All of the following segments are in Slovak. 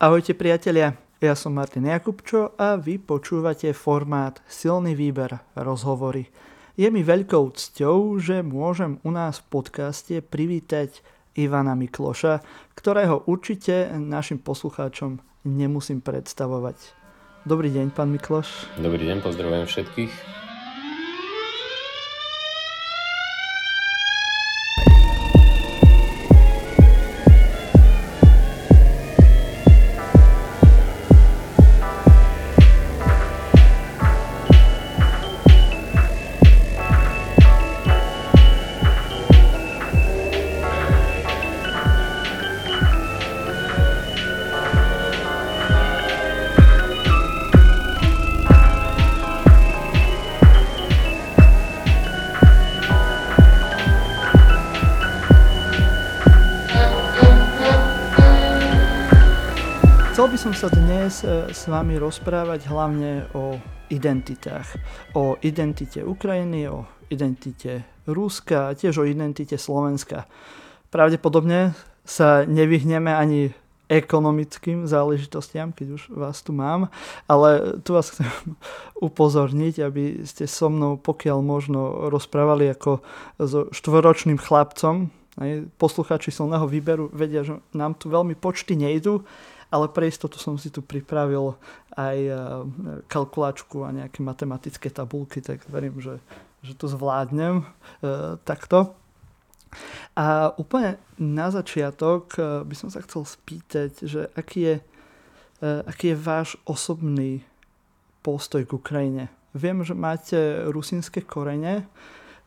Ahojte priatelia, ja som Martin Jakubčo a vy počúvate formát Silný výber rozhovory. Je mi veľkou cťou, že môžem u nás v podcaste privítať Ivana Mikloša, ktorého určite našim poslucháčom nemusím predstavovať. Dobrý deň, pán Mikloš. Dobrý deň, pozdravujem všetkých. Sa dnes e, s vami rozprávať hlavne o identitách. O identite Ukrajiny, o identite Ruska a tiež o identite Slovenska. Pravdepodobne sa nevyhneme ani ekonomickým záležitostiam, keď už vás tu mám, ale tu vás chcem upozorniť, aby ste so mnou pokiaľ možno rozprávali ako so štvoročným chlapcom. Poslucháči silného výberu vedia, že nám tu veľmi počty nejdu, ale pre istotu som si tu pripravil aj e, kalkulačku a nejaké matematické tabulky, tak verím, že, že to zvládnem e, takto. A úplne na začiatok e, by som sa chcel spýtať, že aký je, aký je váš osobný postoj k Ukrajine. Viem, že máte rusínske korene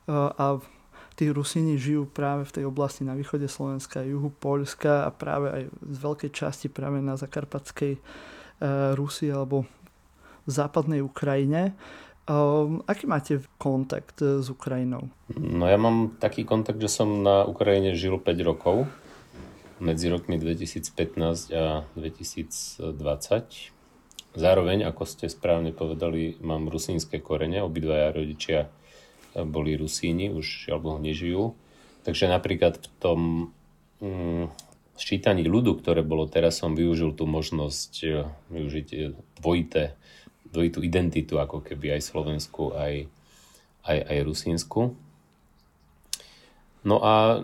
a tí Rusíni žijú práve v tej oblasti na východe Slovenska, juhu Poľska a práve aj z veľkej časti práve na zakarpatskej uh, Rusii alebo v západnej Ukrajine. Um, aký máte kontakt e, s Ukrajinou? No ja mám taký kontakt, že som na Ukrajine žil 5 rokov medzi rokmi 2015 a 2020. Zároveň, ako ste správne povedali, mám rusínske korene, obidvaja rodičia boli Rusíni, už alebo nežijú. Takže napríklad v tom mm, ščítaní ľudu, ktoré bolo teraz, som využil tú možnosť e, využiť e, dvojité, dvojitú identitu, ako keby aj Slovensku, aj, aj, aj Rusínsku. No a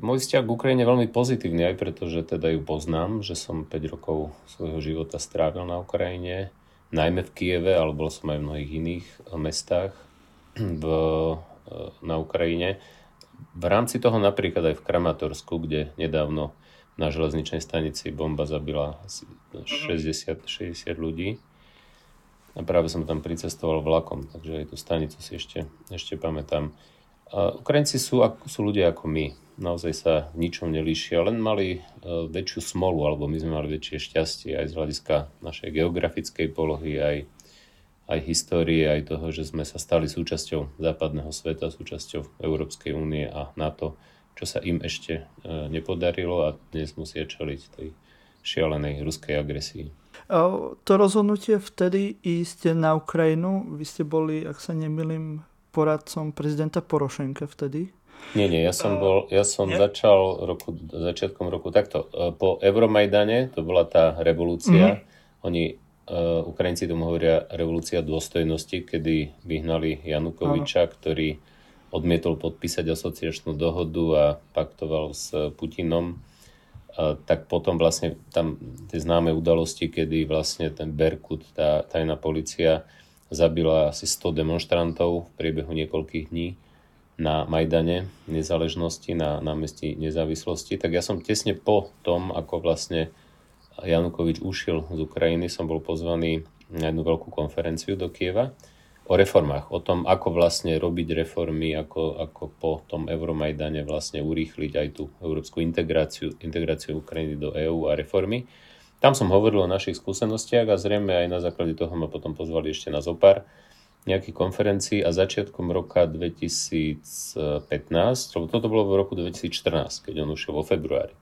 môj vzťah k Ukrajine je veľmi pozitívny, aj preto, že teda ju poznám, že som 5 rokov svojho života strávil na Ukrajine, najmä v Kieve, ale bol som aj v mnohých iných mestách v, na Ukrajine. V rámci toho napríklad aj v Kramatorsku, kde nedávno na železničnej stanici bomba zabila asi 60, 60 ľudí. A práve som tam pricestoval vlakom, takže aj tú stanicu si ešte, ešte pamätám. A Ukrajinci sú, sú ľudia ako my. Naozaj sa ničom nelíšia, len mali e, väčšiu smolu, alebo my sme mali väčšie šťastie aj z hľadiska našej geografickej polohy, aj aj histórie, aj toho, že sme sa stali súčasťou západného sveta, súčasťou Európskej únie a NATO, čo sa im ešte e, nepodarilo a dnes musia čeliť tej šialenej ruskej agresii. To rozhodnutie vtedy ísť na Ukrajinu, vy ste boli, ak sa nemýlim, poradcom prezidenta Porošenka vtedy? Nie, nie, ja som, bol, ja som začal roku, začiatkom roku takto. E, po Euromajdane, to bola tá revolúcia, mm-hmm. oni Ukrajinci tomu hovoria revolúcia dôstojnosti, kedy vyhnali Janukoviča, ktorý odmietol podpísať asociačnú dohodu a paktoval s Putinom. A tak potom vlastne tam tie známe udalosti, kedy vlastne ten Berkut, tá tajná policia, zabila asi 100 demonstrantov v priebehu niekoľkých dní na Majdane nezáležnosti, na námestí nezávislosti. Tak ja som tesne po tom, ako vlastne Janukovič ušiel z Ukrajiny, som bol pozvaný na jednu veľkú konferenciu do Kieva o reformách, o tom, ako vlastne robiť reformy, ako, ako po tom Euromajdane vlastne urýchliť aj tú európsku integráciu, integráciu Ukrajiny do EÚ a reformy. Tam som hovoril o našich skúsenostiach a zrejme aj na základe toho ma potom pozvali ešte na zopár nejakých konferencií a začiatkom roka 2015, lebo toto bolo v roku 2014, keď on ušiel vo februári.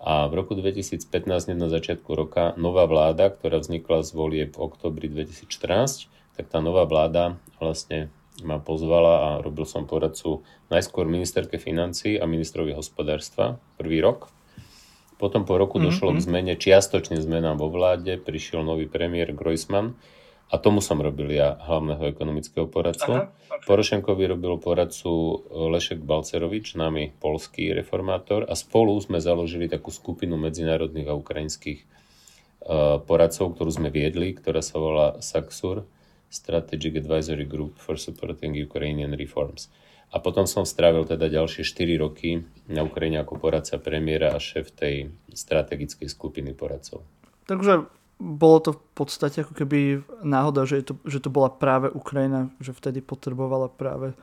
A v roku 2015, na začiatku roka, nová vláda, ktorá vznikla z volie v oktobri 2014, tak tá nová vláda vlastne ma pozvala a robil som poradcu najskôr ministerke financí a ministrovi hospodárstva prvý rok. Potom po roku došlo mm-hmm. k zmene, čiastočne zmenám vo vláde, prišiel nový premiér Groisman a tomu som robil ja hlavného ekonomického poradcu. Aha, okay. Porošenkovi robil poradcu Lešek Balcerovič, nami polský reformátor a spolu sme založili takú skupinu medzinárodných a ukrajinských uh, poradcov, ktorú sme viedli, ktorá sa volá SAXUR, Strategic Advisory Group for Supporting Ukrainian Reforms. A potom som strávil teda ďalšie 4 roky na Ukrajine ako poradca premiéra a šéf tej strategickej skupiny poradcov. Takže bolo to v podstate ako keby náhoda, že, to, že to bola práve Ukrajina, že vtedy potrebovala práve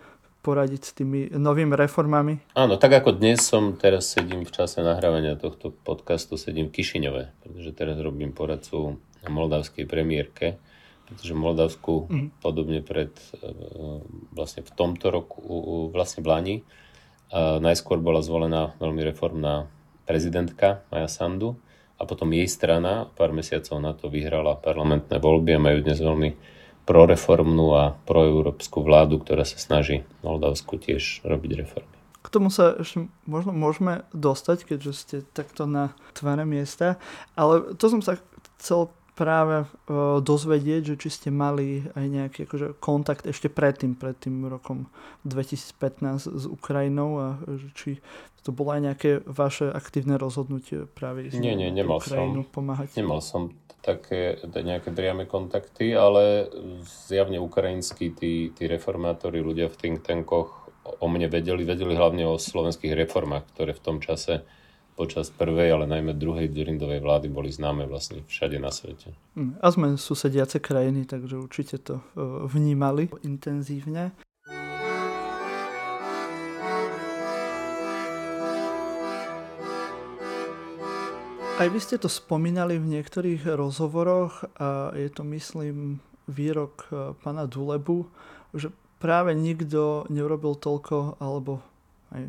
poradiť s tými novými reformami? Áno, tak ako dnes som, teraz sedím v čase nahrávania tohto podcastu, sedím v Kišiňove, pretože teraz robím poradcu moldavskej premiérke pretože Moldavsku mm. podobne pred e, vlastne v tomto roku, vlastne v Lani, najskôr bola zvolená veľmi reformná prezidentka Maja Sandu a potom jej strana pár mesiacov na to vyhrala parlamentné voľby a majú dnes veľmi proreformnú a proeurópsku vládu, ktorá sa snaží Moldavsku tiež robiť reformy. K tomu sa ešte možno môžeme dostať, keďže ste takto na tváre miesta, ale to som sa chcel práve uh, dozvedieť, že či ste mali aj nejaký akože, kontakt ešte predtým, pred tým rokom 2015 s Ukrajinou a či to bolo aj nejaké vaše aktívne rozhodnutie práve ísť nie, nie, nemal Ukrajinu som, pomáhať? Nemal som také nejaké priame kontakty, ale zjavne ukrajinskí tí, tí reformátori, ľudia v think tankoch o mne vedeli, vedeli hlavne o slovenských reformách, ktoré v tom čase počas prvej, ale najmä druhej Durindovej vlády boli známe vlastne všade na svete. Hm, a sme susediace krajiny, takže určite to e, vnímali intenzívne. Aj vy ste to spomínali v niektorých rozhovoroch a je to, myslím, výrok e, pána Dulebu, že práve nikto neurobil toľko, alebo aj,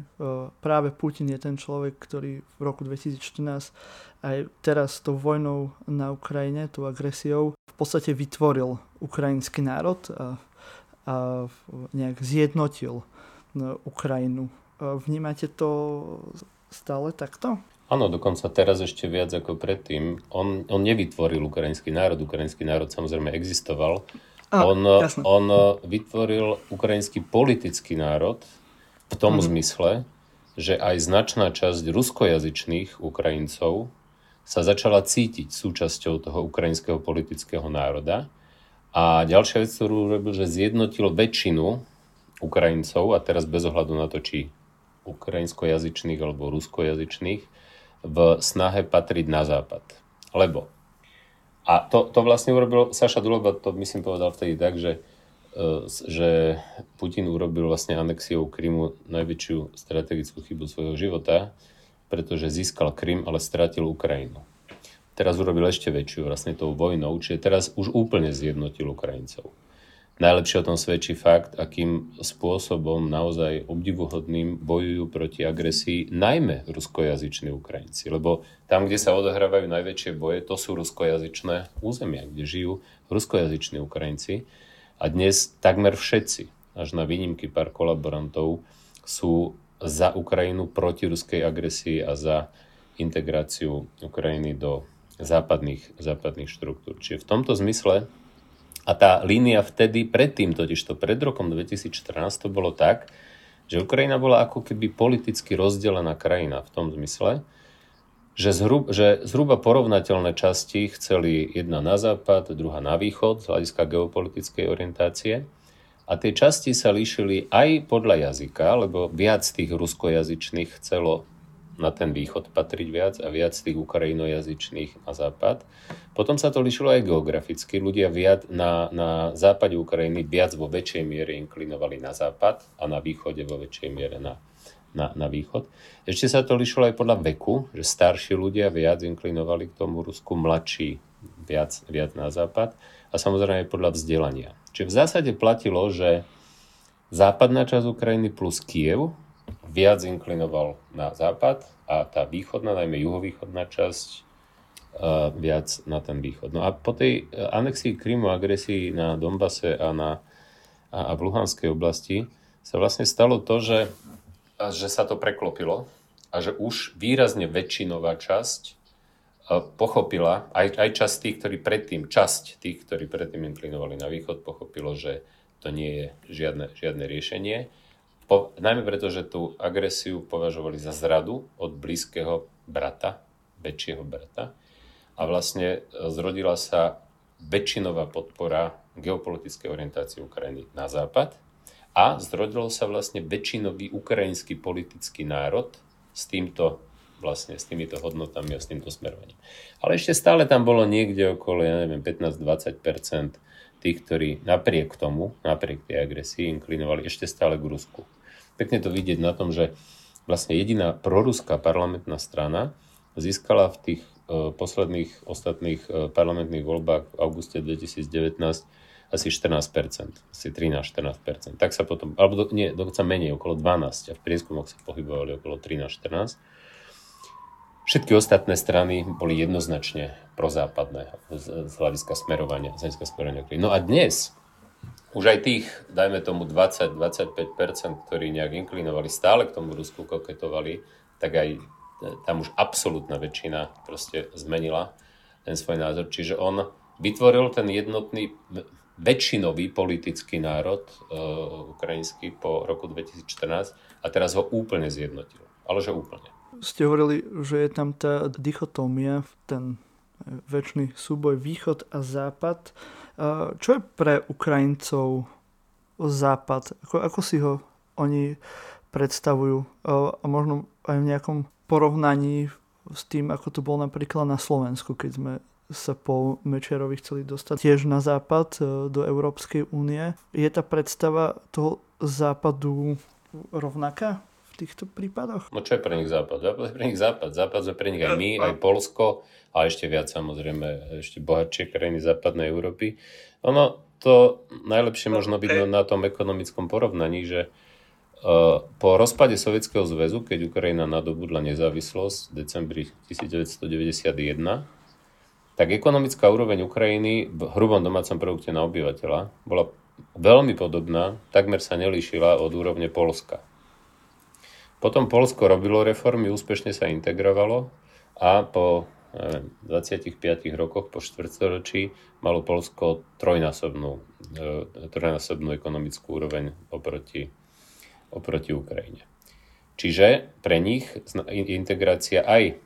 práve Putin je ten človek, ktorý v roku 2014 aj teraz tou vojnou na Ukrajine, tou agresiou, v podstate vytvoril ukrajinský národ a, a nejak zjednotil no, Ukrajinu. Vnímate to stále takto? Áno, dokonca teraz ešte viac ako predtým. On, on nevytvoril ukrajinský národ, ukrajinský národ samozrejme existoval. Ah, on, on vytvoril ukrajinský politický národ, v tom mm. zmysle, že aj značná časť ruskojazyčných Ukrajincov sa začala cítiť súčasťou toho ukrajinského politického národa. A ďalšia vec, ktorú robil, že zjednotil väčšinu Ukrajincov, a teraz bez ohľadu na to, či ukrajinskojazyčných alebo ruskojazyčných, v snahe patriť na západ. Lebo, a to, to vlastne urobil Saša Duleba, to myslím povedal vtedy tak, že že Putin urobil vlastne anexiou Krymu najväčšiu strategickú chybu svojho života, pretože získal Krym, ale stratil Ukrajinu. Teraz urobil ešte väčšiu vlastne tou vojnou, čiže teraz už úplne zjednotil Ukrajincov. Najlepšie o tom svedčí fakt, akým spôsobom naozaj obdivuhodným bojujú proti agresii najmä ruskojazyční Ukrajinci. Lebo tam, kde sa odohrávajú najväčšie boje, to sú ruskojazyčné územia, kde žijú ruskojazyční Ukrajinci. A dnes takmer všetci, až na výnimky pár kolaborantov, sú za Ukrajinu proti ruskej agresii a za integráciu Ukrajiny do západných, západných štruktúr. Čiže v tomto zmysle a tá línia vtedy, predtým totižto, pred rokom 2014 to bolo tak, že Ukrajina bola ako keby politicky rozdelená krajina v tom zmysle, že, zhrub, že zhruba porovnateľné časti chceli jedna na západ, druhá na východ z hľadiska geopolitickej orientácie. A tie časti sa líšili aj podľa jazyka, lebo viac tých ruskojazyčných chcelo na ten východ patriť viac a viac tých ukrajinojazyčných na západ. Potom sa to líšilo aj geograficky. Ľudia viac na, na západe Ukrajiny viac vo väčšej miere inklinovali na západ a na východe vo väčšej miere na, na, na východ. Ešte sa to lišilo aj podľa veku, že starší ľudia viac inklinovali k tomu Rusku, mladší viac, viac na západ a samozrejme aj podľa vzdelania. Čiže v zásade platilo, že západná časť Ukrajiny plus Kiev viac inklinoval na západ a tá východná, najmä juhovýchodná časť uh, viac na ten východ. No a po tej anexii Krymu, agresii na Donbase a, na, a, a v Luhanskej oblasti sa vlastne stalo to, že že sa to preklopilo a že už výrazne väčšinová časť e, pochopila, aj, aj časť tých, ktorí predtým, časť tých, ktorí predtým inklinovali na východ, pochopilo, že to nie je žiadne, žiadne riešenie. Po, najmä preto, že tú agresiu považovali za zradu od blízkeho brata, väčšieho brata. A vlastne e, zrodila sa väčšinová podpora geopolitickej orientácie Ukrajiny na západ a zrodilo sa vlastne väčšinový ukrajinský politický národ s týmto vlastne s týmito hodnotami a s týmto smerovaním. Ale ešte stále tam bolo niekde okolo, ja neviem, 15-20% tých, ktorí napriek tomu, napriek tej agresii, inklinovali ešte stále k Rusku. Pekne to vidieť na tom, že vlastne jediná proruská parlamentná strana získala v tých uh, posledných ostatných uh, parlamentných voľbách v auguste 2019 asi 14%, asi 13-14%. Tak sa potom, alebo do, nie, dokonca menej, okolo 12 a v prieskumoch sa pohybovali okolo 13-14. Všetky ostatné strany boli jednoznačne prozápadné z, z hľadiska smerovania. Z hľadiska smerovania. No a dnes už aj tých, dajme tomu 20-25%, ktorí nejak inklinovali, stále k tomu Rusku koketovali, tak aj e, tam už absolútna väčšina proste zmenila ten svoj názor. Čiže on vytvoril ten jednotný väčšinový politický národ uh, ukrajinský po roku 2014 a teraz ho úplne zjednotil. Ale že úplne. Ste hovorili, že je tam tá dichotómia, ten väčší súboj východ a západ. Uh, čo je pre Ukrajincov západ? Ako, ako si ho oni predstavujú? Uh, a možno aj v nejakom porovnaní s tým, ako to bolo napríklad na Slovensku, keď sme sa po Mečerovi chceli dostať tiež na západ, e, do Európskej únie. Je tá predstava toho západu rovnaká v týchto prípadoch? No čo je pre nich západ? Západ je pre nich západ. Západ je pre nich aj my, aj Polsko a ešte viac samozrejme ešte bohatšie krajiny západnej Európy. Ono to najlepšie možno byť na tom ekonomickom porovnaní, že e, po rozpade Sovietskeho zväzu, keď Ukrajina nadobudla nezávislosť v decembri 1991, tak ekonomická úroveň Ukrajiny v hrubom domácom produkte na obyvateľa bola veľmi podobná, takmer sa nelíšila od úrovne Polska. Potom Polsko robilo reformy, úspešne sa integrovalo a po neviem, 25 rokoch, po štvrtstoročí, malo Polsko trojnásobnú, e, trojnásobnú ekonomickú úroveň oproti, oproti Ukrajine. Čiže pre nich integrácia aj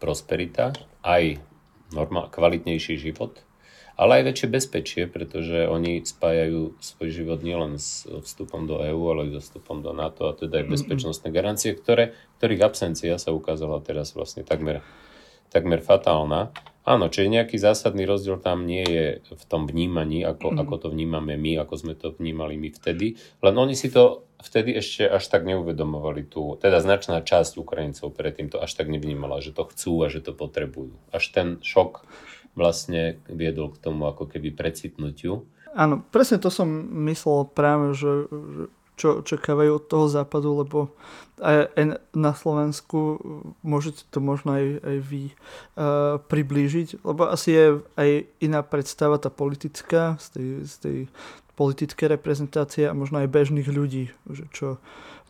prosperita, aj normál, kvalitnejší život, ale aj väčšie bezpečie, pretože oni spájajú svoj život nielen s vstupom do EÚ, ale aj so vstupom do NATO a teda aj bezpečnostné garancie, ktoré, ktorých absencia sa ukázala teraz vlastne takmer, takmer fatálna. Áno, čiže nejaký zásadný rozdiel tam nie je v tom vnímaní, ako, mm. ako to vnímame my, ako sme to vnímali my vtedy, len oni si to vtedy ešte až tak neuvedomovali tu, teda značná časť Ukrajincov predtým to až tak nevnímala, že to chcú a že to potrebujú. Až ten šok vlastne viedol k tomu ako keby precitnutiu. Áno, presne to som myslel práve, že, že čo očakávajú od toho západu, lebo aj, aj na Slovensku môžete to možno aj, aj vy uh, priblížiť, lebo asi je aj iná predstava tá politická z tej, z tej politické reprezentácie a možno aj bežných ľudí. Že čo,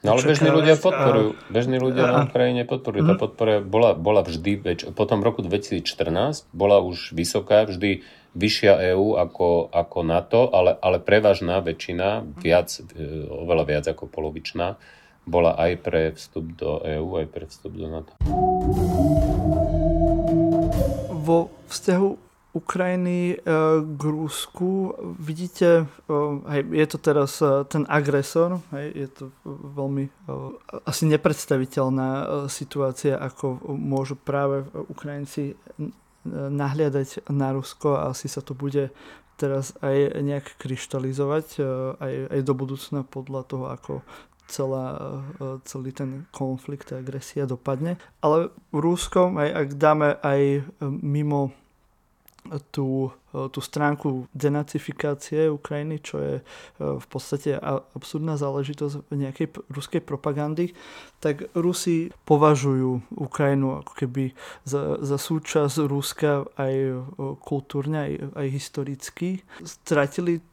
No ale bežní ľudia podporujú. Bežní ľudia na Ukrajine podporujú. Tá mhm. podpora bola, bola vždy, po tom roku 2014 bola už vysoká, vždy vyššia EÚ ako, ako NATO, ale, ale prevažná väčšina, viac, e, oveľa viac ako polovičná, bola aj pre vstup do EÚ, aj pre vstup do NATO. Vo vzťahu Ukrajiny e, k Rusku vidíte, hej, je to teraz e, ten agresor, hej, je to veľmi asi nepredstaviteľná situácia, ako môžu práve Ukrajinci nahliadať na Rusko a asi sa to bude teraz aj nejak kryštalizovať aj, aj do budúcna podľa toho, ako celá, celý ten konflikt a agresia dopadne. Ale v Ruskom, aj ak dáme aj mimo tú, e, tú stránku denacifikácie Ukrajiny, čo je e, v podstate absurdná záležitosť nejakej ruskej propagandy, tak Rusi považujú Ukrajinu ako keby za, za súčasť Ruska aj e, kultúrne, aj, aj historicky. Stratili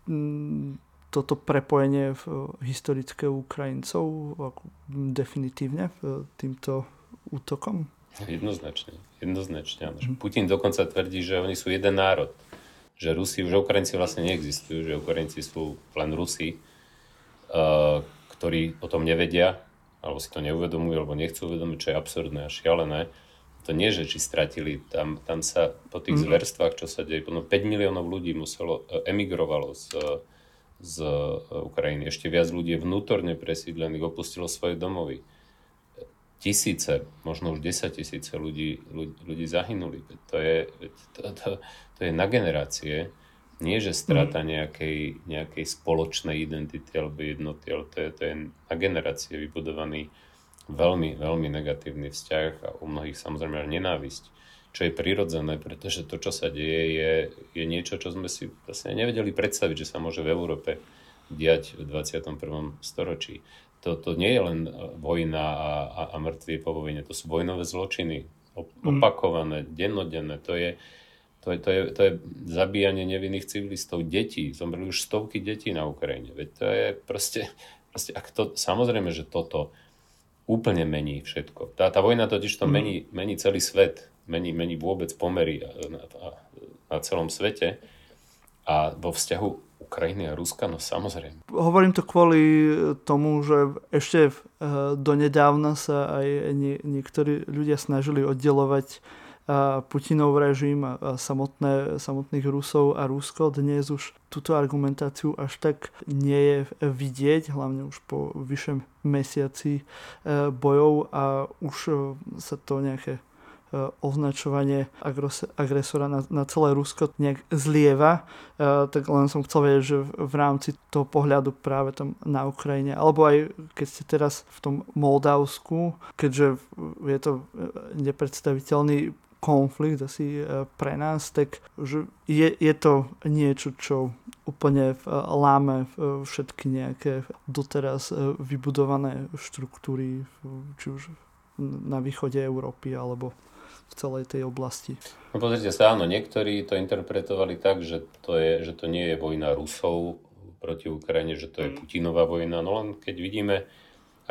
toto prepojenie v historické Ukrajincov definitívne týmto útokom? Jednoznačne. Jednoznačne. Mm. Putin dokonca tvrdí, že oni sú jeden národ. Že Rusi, že Ukrajinci vlastne neexistujú, že Ukrajinci sú len Rusi, uh, ktorí o tom nevedia, alebo si to neuvedomujú, alebo nechcú uvedomiť, čo je absurdné a šialené. To nie, že či stratili, tam, tam sa po tých mm. zverstvách, čo sa deje, 5 miliónov ľudí muselo, e, emigrovalo z, z Ukrajiny. Ešte viac ľudí je vnútorne presídlených, opustilo svoje domovy tisíce, možno už 10 tisíce ľudí, ľudí, ľudí zahynuli. To je, to, to, to je na generácie. Nie, že strata mhm. nejakej, nejakej spoločnej identity alebo jednoty, ale to je, to je na generácie vybudovaný veľmi, veľmi negatívny vzťah a u mnohých samozrejme nenávisť. Čo je prirodzené, pretože to, čo sa deje, je, je niečo, čo sme si vlastne nevedeli predstaviť, že sa môže v Európe diať v 21. storočí to, to nie je len e, vojna a, a, a mŕtvie po vojne, to sú vojnové zločiny, mm. opakované, mm. dennodenné, to je, to, je, to, je, to je zabíjanie nevinných civilistov, detí, zomreli už stovky detí na Ukrajine, veď to je proste, proste ak to, samozrejme, že toto úplne mení všetko. Tá, tá vojna totiž to mm. mení, mení celý svet, mení, mení vôbec pomery na, na, na celom svete a vo vzťahu Ukrajiny a Ruska? No samozrejme. Hovorím to kvôli tomu, že ešte eh, donedávna sa aj nie, niektorí ľudia snažili oddelovať eh, Putinov režim a samotné, samotných Rusov a Rusko. Dnes už túto argumentáciu až tak nie je vidieť, hlavne už po vyššom mesiaci bojov a už sa to nejaké E, označovanie agresora na, na celé Rusko nejak zlieva, e, tak len som chcel vedieť, že v rámci toho pohľadu práve tam na Ukrajine, alebo aj keď ste teraz v tom Moldavsku, keďže je to e, nepredstaviteľný konflikt asi pre nás, tak že je, je to niečo, čo úplne láme všetky nejaké doteraz vybudované štruktúry, či už na východe Európy alebo v celej tej oblasti. No pozrite sa, áno, niektorí to interpretovali tak, že to, je, že to nie je vojna Rusov proti Ukrajine, že to je mm. Putinová vojna. No len keď vidíme,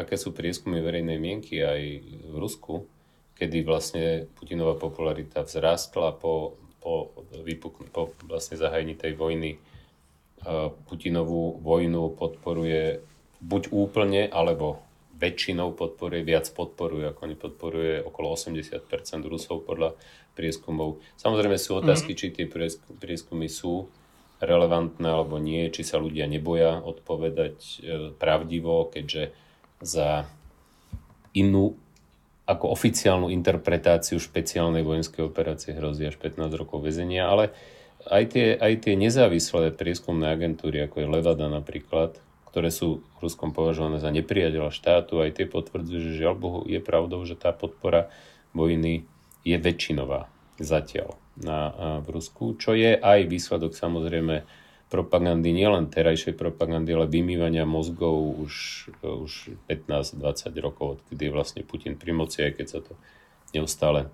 aké sú prieskumy verejnej mienky aj v Rusku, kedy vlastne Putinová popularita vzrástla po, po, vypuk- po vlastne zahajení tej vojny. Putinovú vojnu podporuje buď úplne, alebo väčšinou podporuje, viac podporuje, ako nepodporuje okolo 80% Rusov podľa prieskumov. Samozrejme sú otázky, mm-hmm. či tie prieskumy sú relevantné alebo nie, či sa ľudia neboja odpovedať e, pravdivo, keďže za inú ako oficiálnu interpretáciu špeciálnej vojenskej operácie hrozí až 15 rokov väzenia, ale aj tie, aj tie nezávislé prieskumné agentúry, ako je Levada napríklad, ktoré sú v Ruskom považované za nepriateľa štátu, aj tie potvrdzujú, že žiaľ Bohu je pravdou, že tá podpora vojny je väčšinová zatiaľ na, v Rusku, čo je aj výsledok samozrejme propagandy, nielen terajšej propagandy, ale vymývania mozgov už, už 15-20 rokov, odkedy je vlastne Putin pri moci, aj keď sa to neustále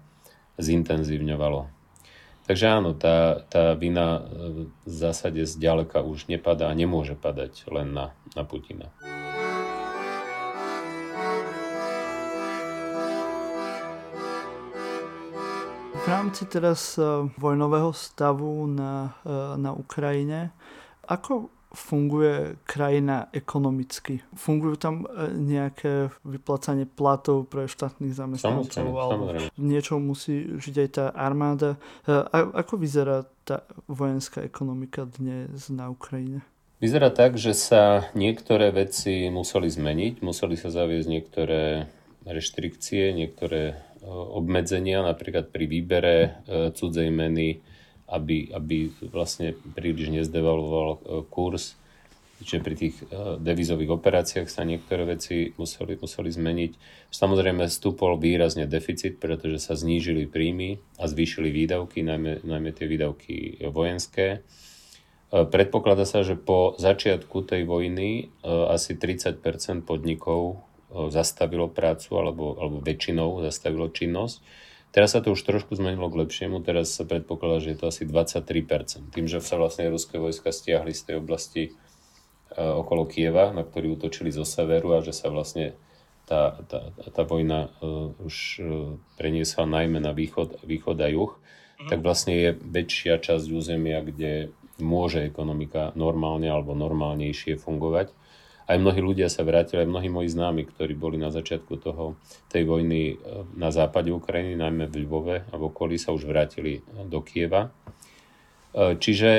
zintenzívňovalo. Takže áno, tá, tá vina e, v zásade zďaleka už nepadá a nemôže padať len na, na Putina. V rámci teraz e, vojnového stavu na, e, na Ukrajine, ako funguje krajina ekonomicky? Fungujú tam e, nejaké vyplácanie platov pre štátnych zamestnancov? Samozrejme, alebo samozrejme. Niečo musí žiť aj tá armáda. E, a, ako vyzerá tá vojenská ekonomika dnes na Ukrajine? Vyzerá tak, že sa niektoré veci museli zmeniť, museli sa zaviesť niektoré reštrikcie, niektoré e, obmedzenia, napríklad pri výbere cudzej meny, aby, aby vlastne príliš nezdevalvoval e, kurz. Čiže pri tých e, devizových operáciách sa niektoré veci museli, museli zmeniť. Samozrejme stúpol výrazne deficit, pretože sa znížili príjmy a zvýšili výdavky, najmä, najmä tie výdavky vojenské. E, predpokladá sa, že po začiatku tej vojny asi 30% podnikov zastavilo prácu alebo, alebo väčšinou zastavilo činnosť Teraz sa to už trošku zmenilo k lepšiemu, teraz sa predpokladá, že je to asi 23%. Tým, že sa vlastne ruské vojska stiahli z tej oblasti okolo Kieva, na ktorý útočili zo severu a že sa vlastne tá, tá, tá vojna uh, už uh, preniesla najmä na východ, východ a juh, mm. tak vlastne je väčšia časť územia, kde môže ekonomika normálne alebo normálnejšie fungovať. Aj mnohí ľudia sa vrátili, aj mnohí moji známi, ktorí boli na začiatku toho, tej vojny na západe Ukrajiny, najmä v Lvove a v okolí, sa už vrátili do Kieva. Čiže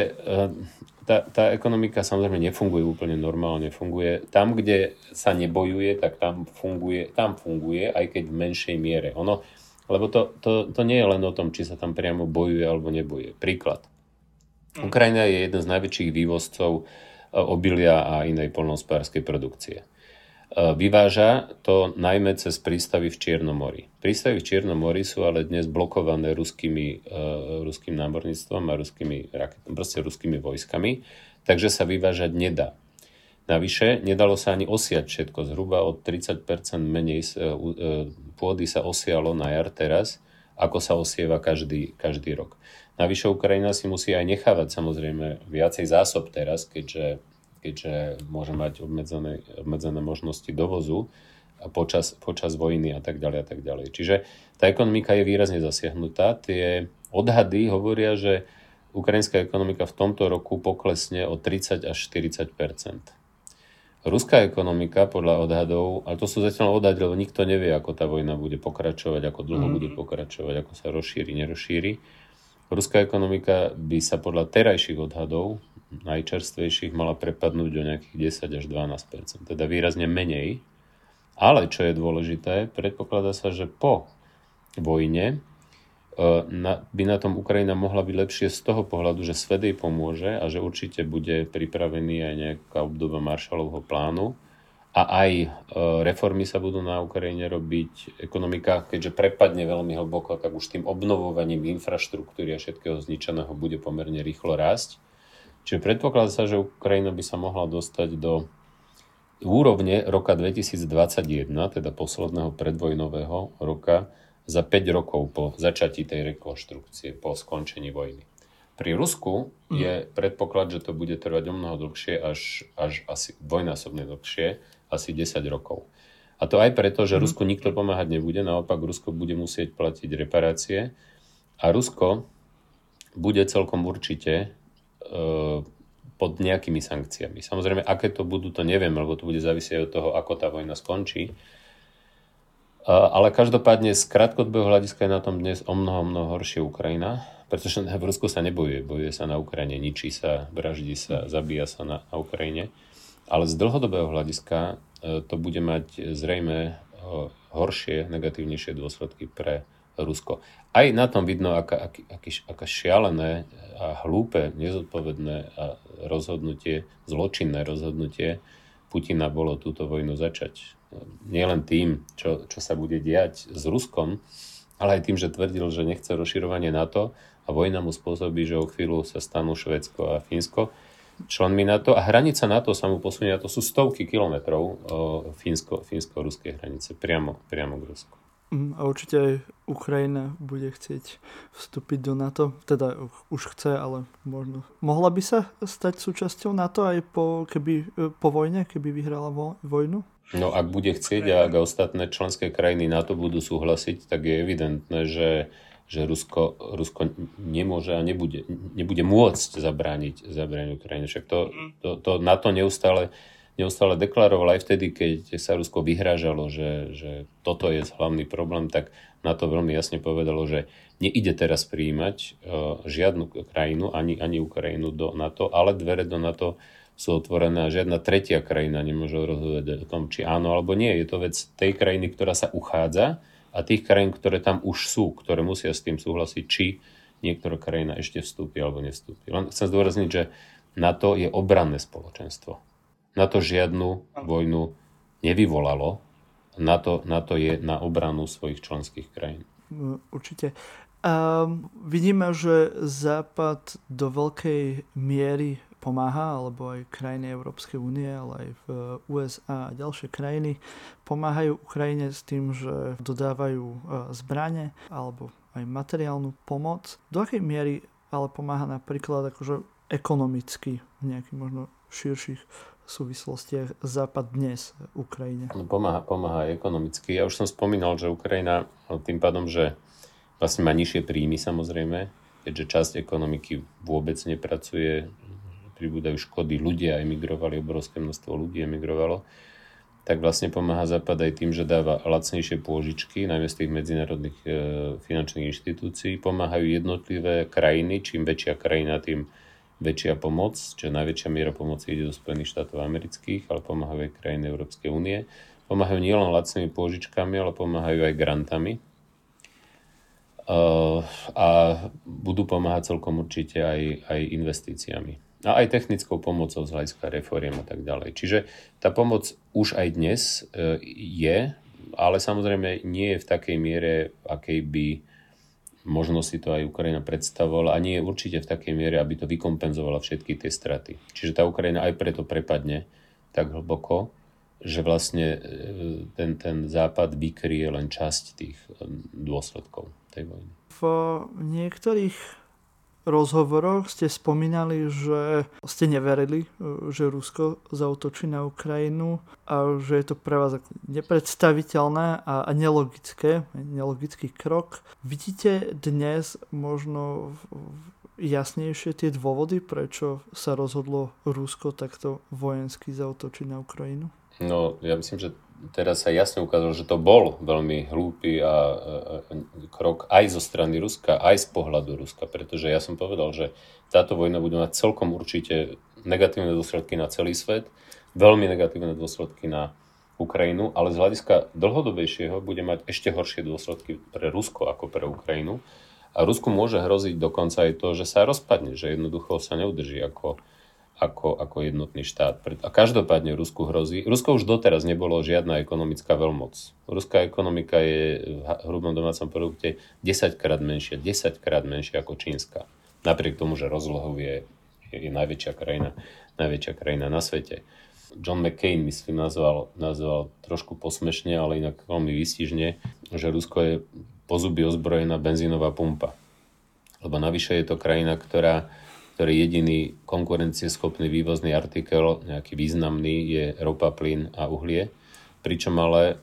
tá, tá ekonomika samozrejme nefunguje úplne normálne. Funguje tam, kde sa nebojuje, tak tam funguje, tam funguje aj keď v menšej miere. Ono, lebo to, to, to nie je len o tom, či sa tam priamo bojuje alebo nebojuje. Príklad. Hm. Ukrajina je jeden z najväčších vývozcov e, obilia a inej polnospárskej produkcie. E, vyváža to najmä cez prístavy v Čiernomori. Prístavy v Čiernomori sú ale dnes blokované ruskými, uh, ruským námorníctvom a ruskými, proste ruskými vojskami, takže sa vyvážať nedá. Navyše, nedalo sa ani osiať všetko. Zhruba od 30% menej pôdy sa osialo na jar teraz, ako sa osieva každý, každý rok. Navyše Ukrajina si musí aj nechávať samozrejme viacej zásob teraz, keďže, keďže môže mať obmedzené, obmedzené možnosti dovozu počas, počas vojny a tak ďalej a tak ďalej. Čiže tá ekonomika je výrazne zasiahnutá. Tie odhady hovoria, že ukrajinská ekonomika v tomto roku poklesne o 30 až 40% Ruská ekonomika podľa odhadov, ale to sú zatiaľ odhady, lebo nikto nevie, ako tá vojna bude pokračovať, ako dlho mm. bude pokračovať, ako sa rozšíri, nerozšíri. Ruská ekonomika by sa podľa terajších odhadov, najčerstvejších, mala prepadnúť do nejakých 10 až 12% teda výrazne menej. Ale čo je dôležité, predpokladá sa, že po vojne e, by na tom Ukrajina mohla byť lepšie z toho pohľadu, že svet jej pomôže a že určite bude pripravený aj nejaká obdoba Marshallovho plánu a aj e, reformy sa budú na Ukrajine robiť. Ekonomika, keďže prepadne veľmi hlboko, tak už tým obnovovaním infraštruktúry a všetkého zničeného bude pomerne rýchlo rásť. Čiže predpokladá sa, že Ukrajina by sa mohla dostať do úrovne roka 2021, teda posledného predvojnového roka, za 5 rokov po začatí tej rekonštrukcie, po skončení vojny. Pri Rusku mhm. je predpoklad, že to bude trvať o mnoho dlhšie, až, až asi dvojnásobne dlhšie, asi 10 rokov. A to aj preto, že mhm. Rusku nikto pomáhať nebude, naopak Rusko bude musieť platiť reparácie a Rusko bude celkom určite e, pod nejakými sankciami. Samozrejme, aké to budú, to neviem, lebo to bude závisieť od toho, ako tá vojna skončí. Ale každopádne z krátkodobého hľadiska je na tom dnes o mnoho, mnoho horšie Ukrajina, pretože v Rusku sa nebojuje, bojuje sa na Ukrajine, ničí sa, vraždí sa, zabíja sa na, na Ukrajine. Ale z dlhodobého hľadiska e, to bude mať zrejme e, horšie, negatívnejšie dôsledky pre Rusko. Aj na tom vidno, aká, aký, aká šialené a hlúpe, nezodpovedné a rozhodnutie, zločinné rozhodnutie Putina bolo túto vojnu začať. Nielen tým, čo, čo sa bude diať s Ruskom, ale aj tým, že tvrdil, že nechce rozširovanie NATO a vojna mu spôsobí, že o chvíľu sa stanú Švedsko a Fínsko členmi NATO a hranica NATO sa mu posunie, to sú stovky kilometrov fínsko, fínsko-ruskej hranice, priamo, priamo k Rusku. Mm, a určite aj Ukrajina bude chcieť vstúpiť do NATO. Teda už chce, ale možno. Mohla by sa stať súčasťou NATO aj po, keby, e, po vojne, keby vyhrala vojnu? No ak bude chcieť a ak ostatné členské krajiny NATO budú súhlasiť, tak je evidentné, že, že Rusko, Rusko nemôže a nebude, nebude môcť zabrániť, zabrániť Ukrajine. Však to, to, to NATO neustále neustále deklaroval aj vtedy, keď sa Rusko vyhrážalo, že, že toto je hlavný problém, tak na to veľmi jasne povedalo, že neide teraz prijímať uh, žiadnu krajinu, ani, ani Ukrajinu do NATO, ale dvere do NATO sú otvorené a žiadna tretia krajina nemôže rozhodovať o tom, či áno alebo nie. Je to vec tej krajiny, ktorá sa uchádza a tých krajín, ktoré tam už sú, ktoré musia s tým súhlasiť, či niektorá krajina ešte vstúpi alebo nevstúpi. Len chcem zdôrazniť, že NATO je obranné spoločenstvo na to žiadnu vojnu nevyvolalo. Na to, na to je na obranu svojich členských krajín. Určite. Um, vidíme, že Západ do veľkej miery pomáha, alebo aj krajiny Európskej únie, ale aj v USA a ďalšie krajiny pomáhajú Ukrajine s tým, že dodávajú e, zbranie alebo aj materiálnu pomoc. Do akej miery ale pomáha napríklad akože ekonomicky v nejakých možno širších súvislostiach Západ dnes Ukrajine? No, pomáha, pomáha ekonomicky. Ja už som spomínal, že Ukrajina tým pádom, že vlastne má nižšie príjmy samozrejme, keďže časť ekonomiky vôbec nepracuje, pribúdajú škody, ľudia emigrovali, obrovské množstvo ľudí emigrovalo, tak vlastne pomáha Západ aj tým, že dáva lacnejšie pôžičky, najmä z tých medzinárodných e, finančných inštitúcií. Pomáhajú jednotlivé krajiny, čím väčšia krajina, tým väčšia pomoc, čo najväčšia miera pomoci ide do Spojených štátov amerických, ale pomáhajú aj krajiny Európskej únie. Pomáhajú nielen lacnými pôžičkami, ale pomáhajú aj grantami. Uh, a budú pomáhať celkom určite aj, aj investíciami a aj technickou pomocou z hľadiska reforiem a tak ďalej. Čiže tá pomoc už aj dnes e, je, ale samozrejme nie je v takej miere, akej by možno si to aj Ukrajina predstavovala a nie je určite v takej miere, aby to vykompenzovala všetky tie straty. Čiže tá Ukrajina aj preto prepadne tak hlboko, že vlastne e, ten, ten západ vykrie len časť tých e, dôsledkov tej vojny. V niektorých rozhovoroch ste spomínali, že ste neverili, e, že Rusko zautočí na Ukrajinu a že je to pre vás nepredstaviteľné a nelogické, nelogický krok. Vidíte dnes možno jasnejšie tie dôvody, prečo sa rozhodlo Rusko takto vojensky zautočiť na Ukrajinu? No, ja myslím, že teraz sa jasne ukázalo, že to bol veľmi hlúpy a, a, a krok aj zo strany Ruska, aj z pohľadu Ruska, pretože ja som povedal, že táto vojna bude mať celkom určite negatívne dôsledky na celý svet, veľmi negatívne dôsledky na Ukrajinu, ale z hľadiska dlhodobejšieho bude mať ešte horšie dôsledky pre Rusko ako pre Ukrajinu. A Rusku môže hroziť dokonca aj to, že sa rozpadne, že jednoducho sa neudrží ako, ako, ako jednotný štát. A každopádne Rusku hrozí. Rusko už doteraz nebolo žiadna ekonomická veľmoc. Ruská ekonomika je v hrubom domácom produkte 10 krát menšia, 10 krát menšia ako čínska. Napriek tomu, že rozlohou je, je najväčšia krajina, najväčšia krajina na svete. John McCain, myslím, nazval, nazval trošku posmešne, ale inak veľmi výstižne, že Rusko je po zuby ozbrojená benzínová pumpa. Lebo navyše je to krajina, ktorá ktorý jediný konkurencieschopný vývozný artikel, nejaký významný, je ropa, plyn a uhlie. Pričom ale e,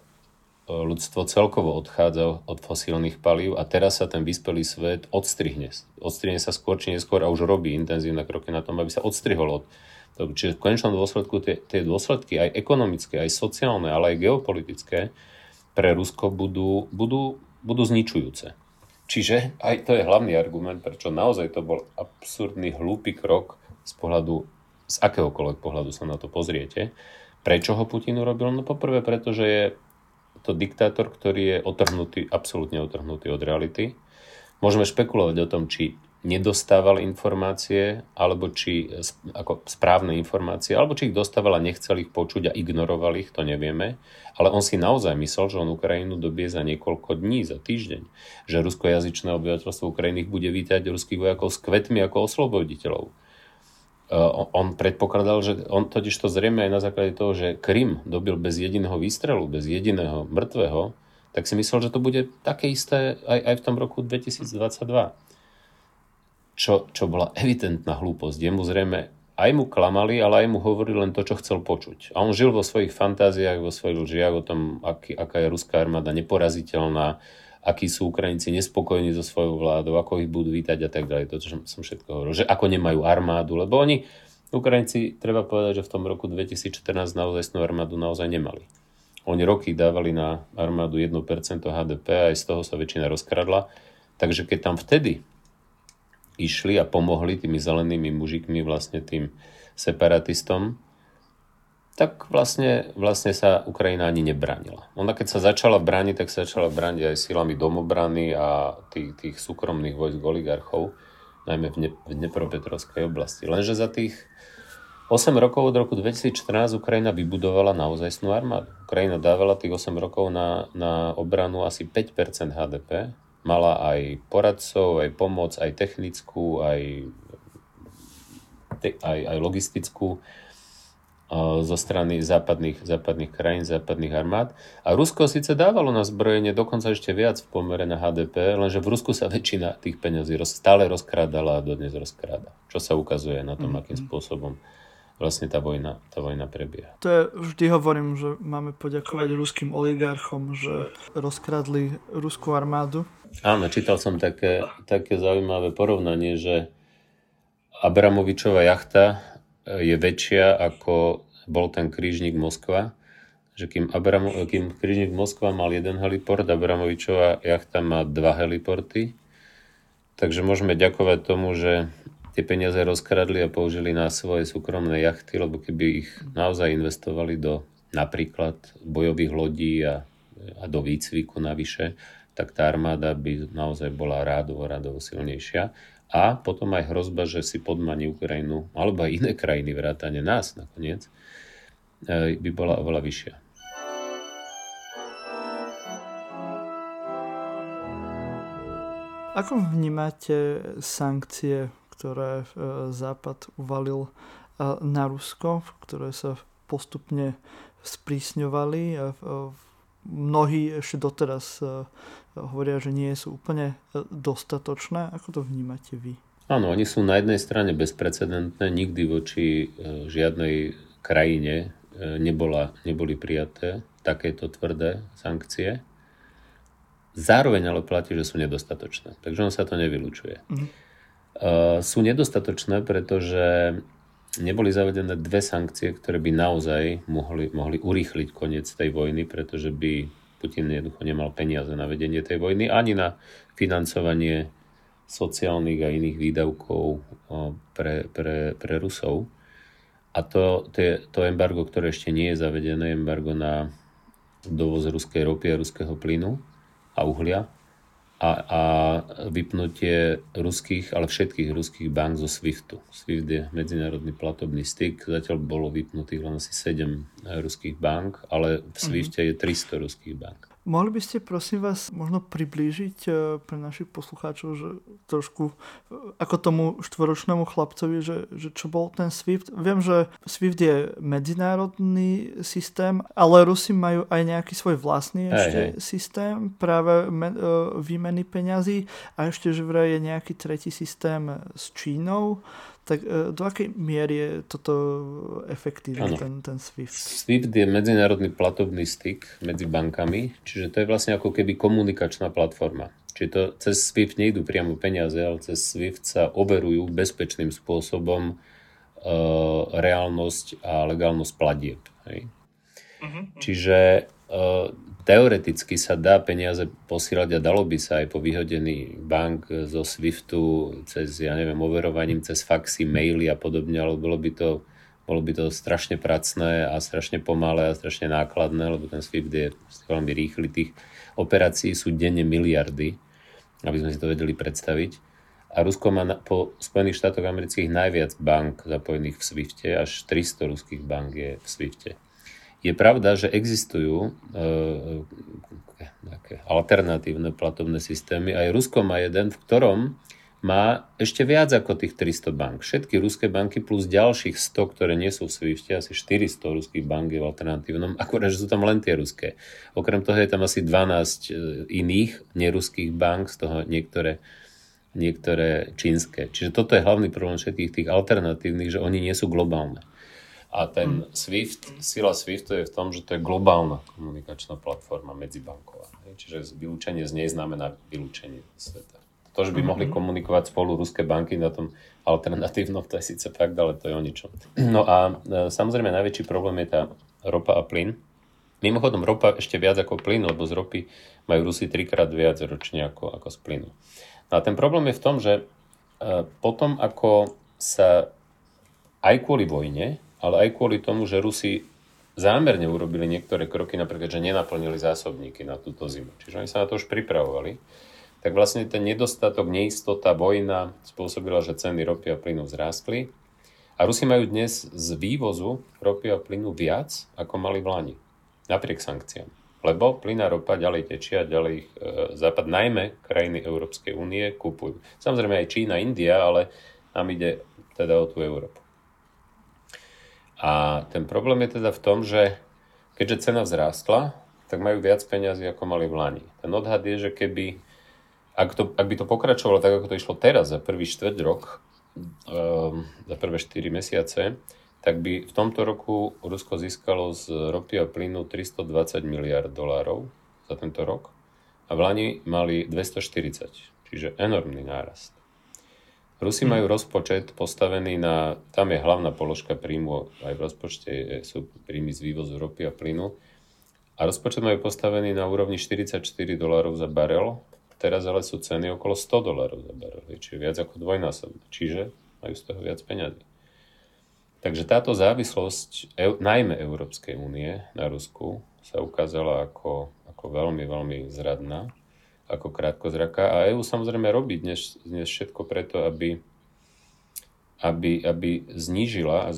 ľudstvo celkovo odchádza od fosílnych palív a teraz sa ten vyspelý svet odstrihne. Odstrihne sa skôr či neskôr a už robí intenzívne kroky na tom, aby sa odstrihol od. Čiže v konečnom dôsledku tie, tie dôsledky aj ekonomické, aj sociálne, ale aj geopolitické pre Rusko budú, budú, budú zničujúce. Čiže aj to je hlavný argument, prečo naozaj to bol absurdný, hlúpy krok z pohľadu, z akéhokoľvek pohľadu sa na to pozriete. Prečo ho Putin urobil? No poprvé, pretože je to diktátor, ktorý je otrhnutý, absolútne otrhnutý od reality. Môžeme špekulovať o tom, či nedostával informácie, alebo či ako správne informácie, alebo či ich dostával a nechcel ich počuť a ignoroval ich, to nevieme. Ale on si naozaj myslel, že on Ukrajinu dobie za niekoľko dní, za týždeň. Že ruskojazyčné obyvateľstvo Ukrajiny bude vítať ruských vojakov s kvetmi ako osloboditeľov. E, on predpokladal, že on totiž to zrejme aj na základe toho, že Krym dobil bez jediného výstrelu, bez jediného mŕtvého, tak si myslel, že to bude také isté aj, aj v tom roku 2022 čo, čo bola evidentná hlúposť. Jemu zrejme aj mu klamali, ale aj mu hovorili len to, čo chcel počuť. A on žil vo svojich fantáziách, vo svojich lžiach o tom, aký, aká je ruská armáda neporaziteľná, akí sú Ukrajinci nespokojní so svojou vládou, ako ich budú vítať a tak ďalej. To, čo som všetko hovoril. Že ako nemajú armádu, lebo oni, Ukrajinci, treba povedať, že v tom roku 2014 naozaj armádu naozaj nemali. Oni roky dávali na armádu 1% HDP a aj z toho sa väčšina rozkradla. Takže keď tam vtedy išli a pomohli tými zelenými mužikmi vlastne tým separatistom, tak vlastne, vlastne sa Ukrajina ani nebránila. Ona keď sa začala brániť, tak sa začala brániť aj silami domobrany a tých, tých súkromných vojsk oligarchov, najmä v, ne, v Dnepropetrovskej oblasti. Lenže za tých 8 rokov od roku 2014 Ukrajina vybudovala naozajstnú armádu. Ukrajina dávala tých 8 rokov na, na obranu asi 5% HDP, mala aj poradcov, aj pomoc, aj technickú, aj, aj, aj logistickú zo strany západných, západných krajín, západných armád. A Rusko síce dávalo na zbrojenie dokonca ešte viac v pomere na HDP, lenže v Rusku sa väčšina tých peňazí roz, stále rozkrádala a dodnes rozkráda. Čo sa ukazuje na tom, mm-hmm. akým spôsobom vlastne tá vojna, tá vojna prebieha. To je, vždy hovorím, že máme poďakovať ruským oligarchom, že rozkradli ruskú armádu. Áno, čítal som také, také zaujímavé porovnanie, že Abramovičová jachta je väčšia ako bol ten krížnik Moskva, že kým, Abramo, kým krížnik Moskva mal jeden heliport, Abramovičová jachta má dva heliporty. Takže môžeme ďakovať tomu, že tie peniaze rozkradli a použili na svoje súkromné jachty, lebo keby ich naozaj investovali do napríklad bojových lodí a, a do výcviku navyše, tak tá armáda by naozaj bola rádovo, rádovo silnejšia. A potom aj hrozba, že si podmaní Ukrajinu, alebo aj iné krajiny, vrátane nás nakoniec, e, by bola oveľa vyššia. Ako vnímate sankcie ktoré e, Západ uvalil e, na Rusko, ktoré sa postupne sprísňovali. A e, mnohí ešte doteraz hovoria, že nie sú úplne dostatočné. Ako to vnímate vy? Áno, oni sú na jednej strane bezprecedentné. Nikdy voči žiadnej krajine nebola, neboli prijaté takéto tvrdé sankcie. Zároveň ale platí, že sú nedostatočné. Takže on sa to nevylučuje. Mm. Eh, sú nedostatočné, pretože neboli zavedené dve sankcie, ktoré by naozaj mohli, mohli urýchliť koniec tej vojny, pretože by Putin jednoducho nemal peniaze na vedenie tej vojny, ani na financovanie sociálnych a iných výdavkov eh, pre, pre, pre Rusov. A to, to, to embargo, ktoré ešte nie je zavedené, embargo na dovoz ruskej ropy a ruského plynu a uhlia, a, a vypnutie ruských, ale všetkých ruských bank zo SWIFTu. SWIFT je medzinárodný platobný styk, zatiaľ bolo vypnutých len asi 7 ruských bank, ale v SWIFTe mm-hmm. je 300 ruských bank. Mohli by ste prosím vás možno priblížiť e, pre našich poslucháčov, že trošku e, ako tomu štvoročnému chlapcovi, že, že čo bol ten SWIFT. Viem, že SWIFT je medzinárodný systém, ale Rusi majú aj nejaký svoj vlastný hey, ešte hey. systém práve me, e, výmeny peňazí a ešte, že vraj je nejaký tretí systém s Čínou tak e, do akej miery je toto efektívne, ten, ten SWIFT? SWIFT je medzinárodný platobný styk medzi bankami, čiže to je vlastne ako keby komunikačná platforma. Čiže to cez SWIFT nejdú priamo peniaze, ale cez SWIFT sa overujú bezpečným spôsobom e, reálnosť a legálnosť platieb. Hej. Uh-huh. Čiže e, teoreticky sa dá peniaze posielať a dalo by sa aj po vyhodení bank zo SWIFTu cez, ja neviem, overovaním, cez faxy, maily a podobne, ale bolo by to, bolo by to strašne pracné a strašne pomalé a strašne nákladné, lebo ten SWIFT je veľmi rýchly. Tých operácií sú denne miliardy, aby sme si to vedeli predstaviť. A Rusko má po Spojených štátoch amerických najviac bank zapojených v SWIFTe, až 300 ruských bank je v SWIFTe. Je pravda, že existujú e, nejaké alternatívne platobné systémy. Aj Rusko má jeden, v ktorom má ešte viac ako tých 300 bank. Všetky ruské banky plus ďalších 100, ktoré nie sú v Swifte, asi 400 ruských bank je v alternatívnom, akurát, že sú tam len tie ruské. Okrem toho je tam asi 12 e, iných neruských bank, z toho niektoré, niektoré čínske. Čiže toto je hlavný problém všetkých tých alternatívnych, že oni nie sú globálne. A ten hmm. SWIFT, sila SWIFT je v tom, že to je globálna komunikačná platforma medzibanková. Čiže vylúčenie z nej znamená vylúčenie sveta. To, že by hmm. mohli komunikovať spolu ruské banky na tom alternatívnom, to je síce fakt, ale to je o ničom. No a e, samozrejme najväčší problém je tá ropa a plyn. Mimochodom, ropa ešte viac ako plyn, lebo z ropy majú Rusi trikrát viac ročne ako, ako z plynu. No a ten problém je v tom, že e, potom, ako sa aj kvôli vojne ale aj kvôli tomu, že Rusi zámerne urobili niektoré kroky, napríklad, že nenaplnili zásobníky na túto zimu. Čiže oni sa na to už pripravovali. Tak vlastne ten nedostatok, neistota, vojna spôsobila, že ceny ropy a plynu vzrástli. A Rusi majú dnes z vývozu ropy a plynu viac, ako mali v Lani. Napriek sankciám. Lebo plyn a ropa ďalej tečia, ďalej ich e, západ, najmä krajiny Európskej únie, kupujú. Samozrejme aj Čína, India, ale nám ide teda o tú Európu. A ten problém je teda v tom, že keďže cena vzrástla, tak majú viac peňazí, ako mali v Lani. Ten odhad je, že keby, ak, to, ak by to pokračovalo tak, ako to išlo teraz za prvý štvrť rok, um, za prvé 4 mesiace, tak by v tomto roku Rusko získalo z ropy a plynu 320 miliard dolárov za tento rok a v Lani mali 240, čiže enormný nárast. Rusi majú rozpočet postavený na, tam je hlavná položka príjmu, aj v rozpočte sú príjmy z vývozu ropy a plynu, a rozpočet majú postavený na úrovni 44 dolárov za barel, teraz ale sú ceny okolo 100 dolárov za barel, čiže viac ako dvojnásobne, čiže majú z toho viac peňazí. Takže táto závislosť, e, najmä Európskej únie na Rusku, sa ukázala ako, ako veľmi, veľmi zradná, ako krátkozraká. A EU samozrejme robí dnes, dnes všetko preto, aby aby, aby znížila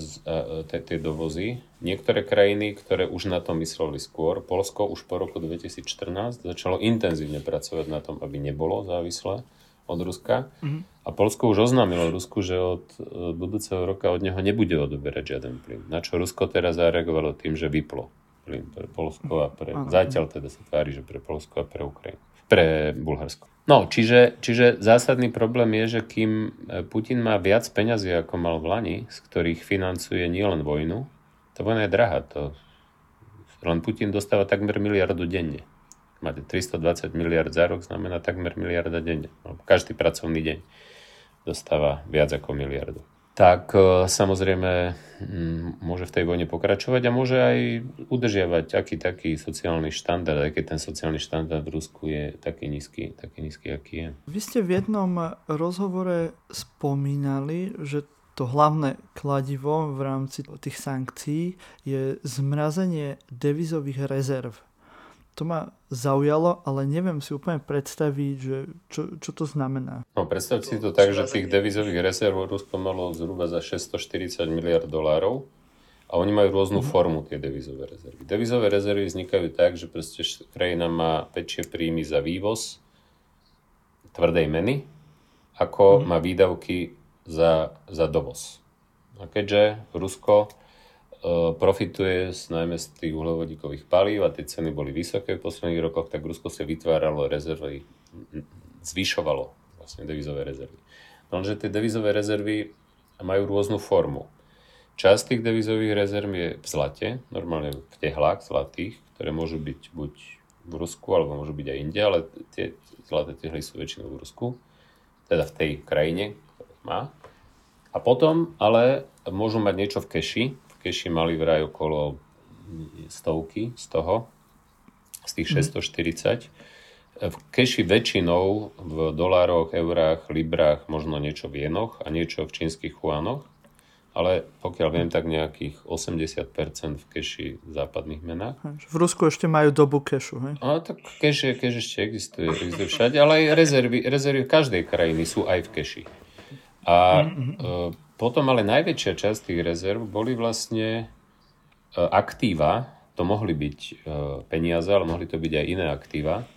tie dovozy. Niektoré krajiny, ktoré už na to mysleli skôr, Polsko už po roku 2014 začalo intenzívne pracovať na tom, aby nebolo závislé od Ruska. Mm-hmm. A Polsko už oznámilo Rusku, že od budúceho roka od neho nebude odoberať žiaden plyn. Na čo Rusko teraz zareagovalo tým, že vyplo plyn pre Polsko a pre... Zatiaľ teda sa tvári, že pre Polsko a pre Ukrajinu. Pre Bulharsko. No, čiže, čiže zásadný problém je, že kým e, Putin má viac peňazí, ako mal v Lani, z ktorých financuje nielen vojnu, tá vojna je drahá. To, len Putin dostáva takmer miliardu denne. Máte 320 miliard za rok, znamená takmer miliarda denne. Každý pracovný deň dostáva viac ako miliardu tak e, samozrejme môže v tej vojne pokračovať a môže aj udržiavať aký taký sociálny štandard, aj keď ten sociálny štandard v Rusku je taký nízky, taký nízky, aký je. Vy ste v jednom rozhovore spomínali, že to hlavné kladivo v rámci tých sankcií je zmrazenie devizových rezerv to ma zaujalo, ale neviem si úplne predstaviť, že čo, čo to znamená. No predstav si to tak, že tých devizových rezerv Rusko malo zhruba za 640 miliard dolárov a oni majú rôznu mm-hmm. formu tie devizové rezervy. Devizové rezervy vznikajú tak, že proste krajina má väčšie príjmy za vývoz tvrdej meny, ako mm-hmm. má výdavky za, za dovoz. A keďže Rusko profituje z, najmä z tých uhlovodíkových palív a tie ceny boli vysoké v posledných rokoch, tak Rusko sa vytváralo rezervy, zvyšovalo vlastne devizové rezervy. Lenže tie devizové rezervy majú rôznu formu. Časť tých devizových rezerv je v zlate, normálne v tehlách zlatých, ktoré môžu byť buď v Rusku, alebo môžu byť aj inde, ale tie zlaté tehly sú väčšinou v Rusku, teda v tej krajine, ktorú má. A potom ale môžu mať niečo v keši, keši mali vraj okolo stovky z toho, z tých 640. Mhm. V keši väčšinou v dolároch, eurách, librách, možno niečo v jenoch a niečo v čínskych huánoch, ale pokiaľ viem, tak nejakých 80% v keši v západných menách. V Rusku ešte majú dobu kešu, hej? A tak keš, keš ešte existuje, existuje všade, ale aj rezervy, rezervy každej krajiny sú aj v keši. A mm-hmm. Potom ale najväčšia časť tých rezerv boli vlastne e, aktíva, to mohli byť e, peniaze, ale mohli to byť aj iné aktíva,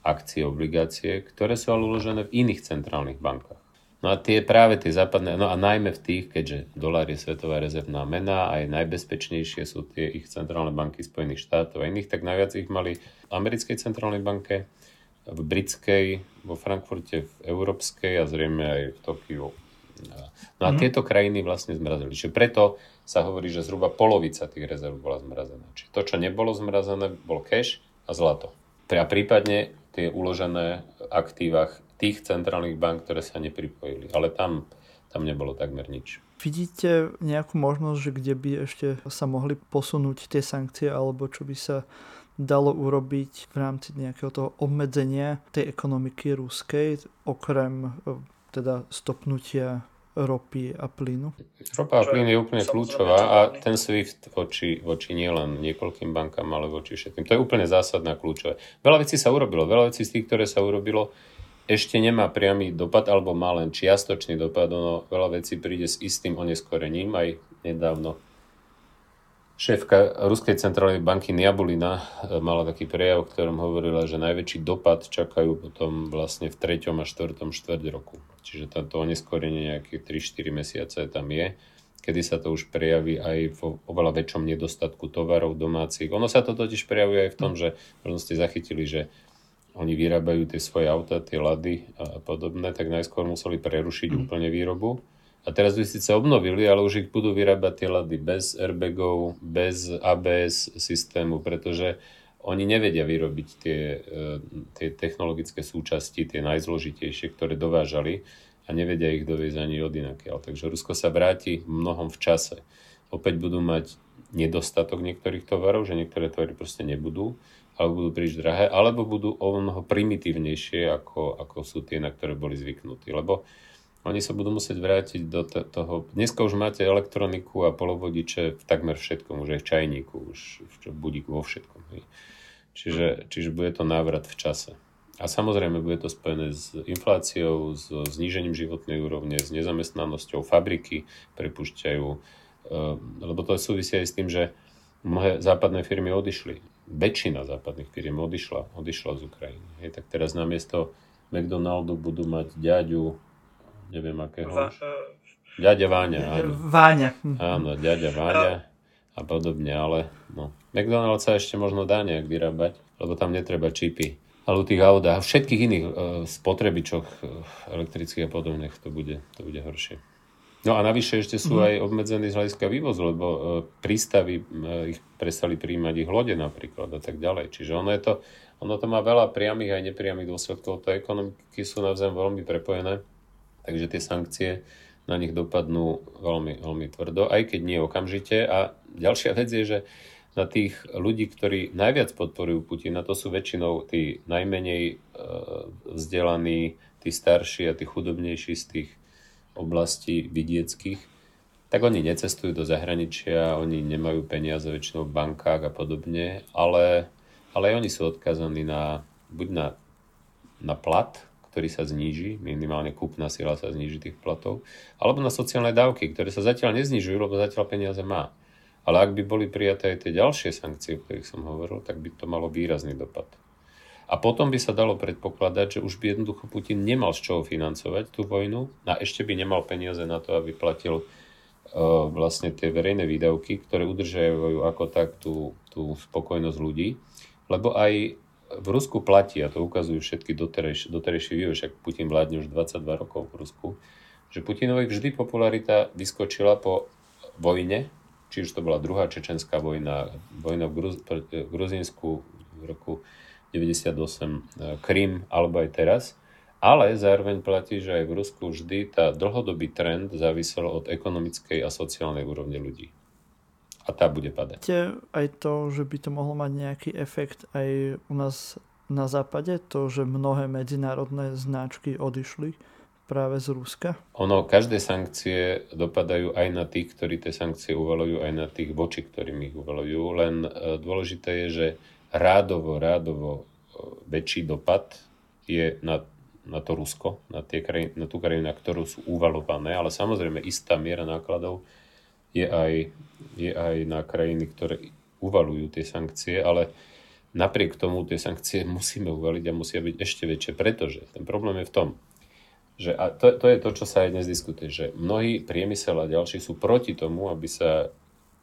akcie, obligácie, ktoré sú ale uložené v iných centrálnych bankách. No a tie práve tie západné, no a najmä v tých, keďže dolár je svetová rezervná mena, aj najbezpečnejšie sú tie ich centrálne banky Spojených štátov a iných, tak najviac ich mali v americkej centrálnej banke, v britskej, vo Frankfurte, v európskej a zrejme aj v Tokiu No a mm. tieto krajiny vlastne zmrazili. Čiže preto sa hovorí, že zhruba polovica tých rezerv bola zmrazená. Čiže to, čo nebolo zmrazené, bol cash a zlato. A prípadne tie uložené aktívach tých centrálnych bank, ktoré sa nepripojili. Ale tam, tam nebolo takmer nič. Vidíte nejakú možnosť, že kde by ešte sa mohli posunúť tie sankcie, alebo čo by sa dalo urobiť v rámci nejakého toho obmedzenia tej ekonomiky ruskej, okrem teda stopnutia ropy a plynu? Ropa a plyn je úplne kľúčová a ten SWIFT voči, voči nielen niekoľkým bankám, ale voči všetkým. To je úplne zásadná kľúčové. Veľa vecí sa urobilo. Veľa vecí z tých, ktoré sa urobilo, ešte nemá priamy dopad, alebo má len čiastočný dopad. Ono, veľa vecí príde s istým oneskorením. Aj nedávno Šéfka Ruskej centrálnej banky Niabulina e, mala taký prejav, v ktorom hovorila, že najväčší dopad čakajú potom vlastne v 3. a 4. štvrť roku. Čiže toto oneskorenie nejaké 3-4 mesiace tam je, kedy sa to už prejaví aj v oveľa väčšom nedostatku tovarov domácich. Ono sa to totiž prejavuje aj v tom, že možno ste zachytili, že oni vyrábajú tie svoje auta, tie lady a podobné, tak najskôr museli prerušiť mm. úplne výrobu A teraz by síce obnovili, ale už ich budú vyrábať tie lady bez airbagov, bez ABS systému, pretože oni nevedia vyrobiť tie, e, tie technologické súčasti, tie najzložitejšie, ktoré dovážali a nevedia ich doviezť ani od inakiaľ. Takže Rusko sa vráti mnohom v čase. Opäť budú mať nedostatok niektorých tovarov, že niektoré tovary proste nebudú, alebo budú príliš drahé, alebo budú o mnoho primitívnejšie, ako, ako sú tie, na ktoré boli zvyknutí. Lebo oni sa budú musieť vrátiť do t- toho. Dneska už máte elektroniku a polovodiče v takmer všetkom, už aj v čajníku, už v budíku vo všetkom. Čiže, čiže bude to návrat v čase. A samozrejme bude to spojené s infláciou, s znížením životnej úrovne, s nezamestnanosťou. Fabriky prepúšťajú, e, lebo to súvisí aj s tým, že mnohé západné firmy odišli. Väčšina západných firm odišla, odišla z Ukrajiny. Hej, tak teraz namiesto McDonaldu budú mať ďaďu, neviem akého. Va, Ďaďa Váňa, áno. Váňa. Áno, ďaďa Váňa a podobne, ale no. McDonald's sa ešte možno dá nejak vyrábať, lebo tam netreba čipy. Ale u tých aut a všetkých iných uh, spotrebičoch uh, elektrických a podobných to bude, to bude horšie. No a navyše ešte sú mm. aj obmedzení z hľadiska vývozu, lebo uh, prístavy uh, ich prestali príjmať ich lode napríklad a tak ďalej. Čiže ono je to, ono to má veľa priamých aj nepriamých dôsledkov. To ekonomiky sú navzájom veľmi prepojené Takže tie sankcie na nich dopadnú veľmi, veľmi tvrdo, aj keď nie okamžite. A ďalšia vec je, že na tých ľudí, ktorí najviac podporujú Putina, to sú väčšinou tí najmenej e, vzdelaní, tí starší a tí chudobnejší z tých oblastí vidieckých, tak oni necestujú do zahraničia, oni nemajú peniaze väčšinou v bankách a podobne, ale, ale oni sú odkazaní na, buď na, na plat, ktorý sa zníži, minimálne kúpna sila sa zníži tých platov, alebo na sociálne dávky, ktoré sa zatiaľ neznižujú, lebo zatiaľ peniaze má. Ale ak by boli prijaté aj tie ďalšie sankcie, o ktorých som hovoril, tak by to malo výrazný dopad. A potom by sa dalo predpokladať, že už by jednoducho Putin nemal z čoho financovať tú vojnu a ešte by nemal peniaze na to, aby platil uh, vlastne tie verejné výdavky, ktoré udržajú ako tak tú, tú spokojnosť ľudí. Lebo aj v Rusku platí, a to ukazujú všetky doterajšie, doterajšie vývoj, však Putin vládne už 22 rokov v Rusku, že Putinovi vždy popularita vyskočila po vojne, či už to bola druhá čečenská vojna, vojna v, Gruz, v Gruzínsku v roku 98, e, Krym, alebo aj teraz. Ale zároveň platí, že aj v Rusku vždy tá dlhodobý trend závisel od ekonomickej a sociálnej úrovne ľudí a tá bude padať. Aj to, že by to mohlo mať nejaký efekt aj u nás na západe, to, že mnohé medzinárodné značky odišli práve z Ruska? Ono, každé sankcie dopadajú aj na tých, ktorí tie sankcie uvalujú, aj na tých voči, ktorým ich uvalujú. Len e, dôležité je, že rádovo, rádovo e, väčší dopad je na, na to Rusko, na, tie krajiny, na tú krajinu, na ktorú sú uvalované, ale samozrejme istá miera nákladov je aj, je aj na krajiny, ktoré uvalujú tie sankcie, ale napriek tomu tie sankcie musíme uvaliť a musia byť ešte väčšie, pretože ten problém je v tom, že a to, to je to, čo sa aj dnes diskutuje, že mnohí priemysel a ďalší sú proti tomu, aby sa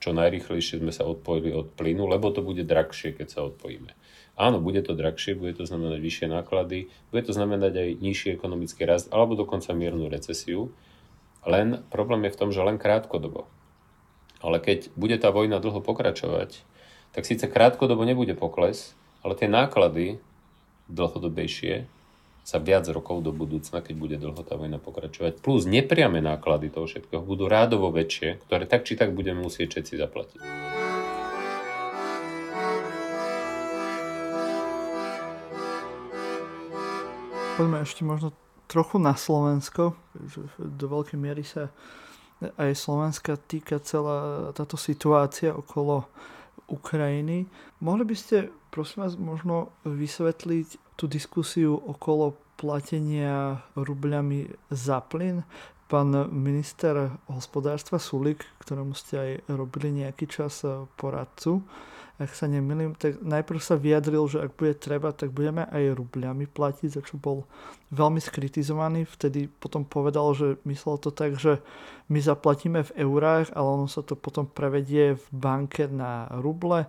čo najrychlejšie sme sa odpojili od plynu, lebo to bude drahšie, keď sa odpojíme. Áno, bude to drahšie, bude to znamenať vyššie náklady, bude to znamenať aj nižší ekonomický rast, alebo dokonca miernu recesiu. Len problém je v tom, že len krátkodobo. Ale keď bude tá vojna dlho pokračovať, tak síce krátkodobo nebude pokles, ale tie náklady dlhodobejšie sa viac rokov do budúcna, keď bude dlho tá vojna pokračovať, plus nepriame náklady toho všetkého budú rádovo väčšie, ktoré tak či tak budeme musieť všetci zaplatiť. Poďme ešte možno trochu na Slovensko, že do veľkej miery sa aj Slovenska týka celá táto situácia okolo Ukrajiny. Mohli by ste, prosím vás, možno vysvetliť tú diskusiu okolo platenia rubľami za plyn? Pán minister hospodárstva Sulik, ktorému ste aj robili nejaký čas poradcu, ak sa nemýlim, tak najprv sa vyjadril, že ak bude treba, tak budeme aj rubľami platiť, za čo bol veľmi skritizovaný. Vtedy potom povedal, že myslel to tak, že my zaplatíme v eurách, ale ono sa to potom prevedie v banke na ruble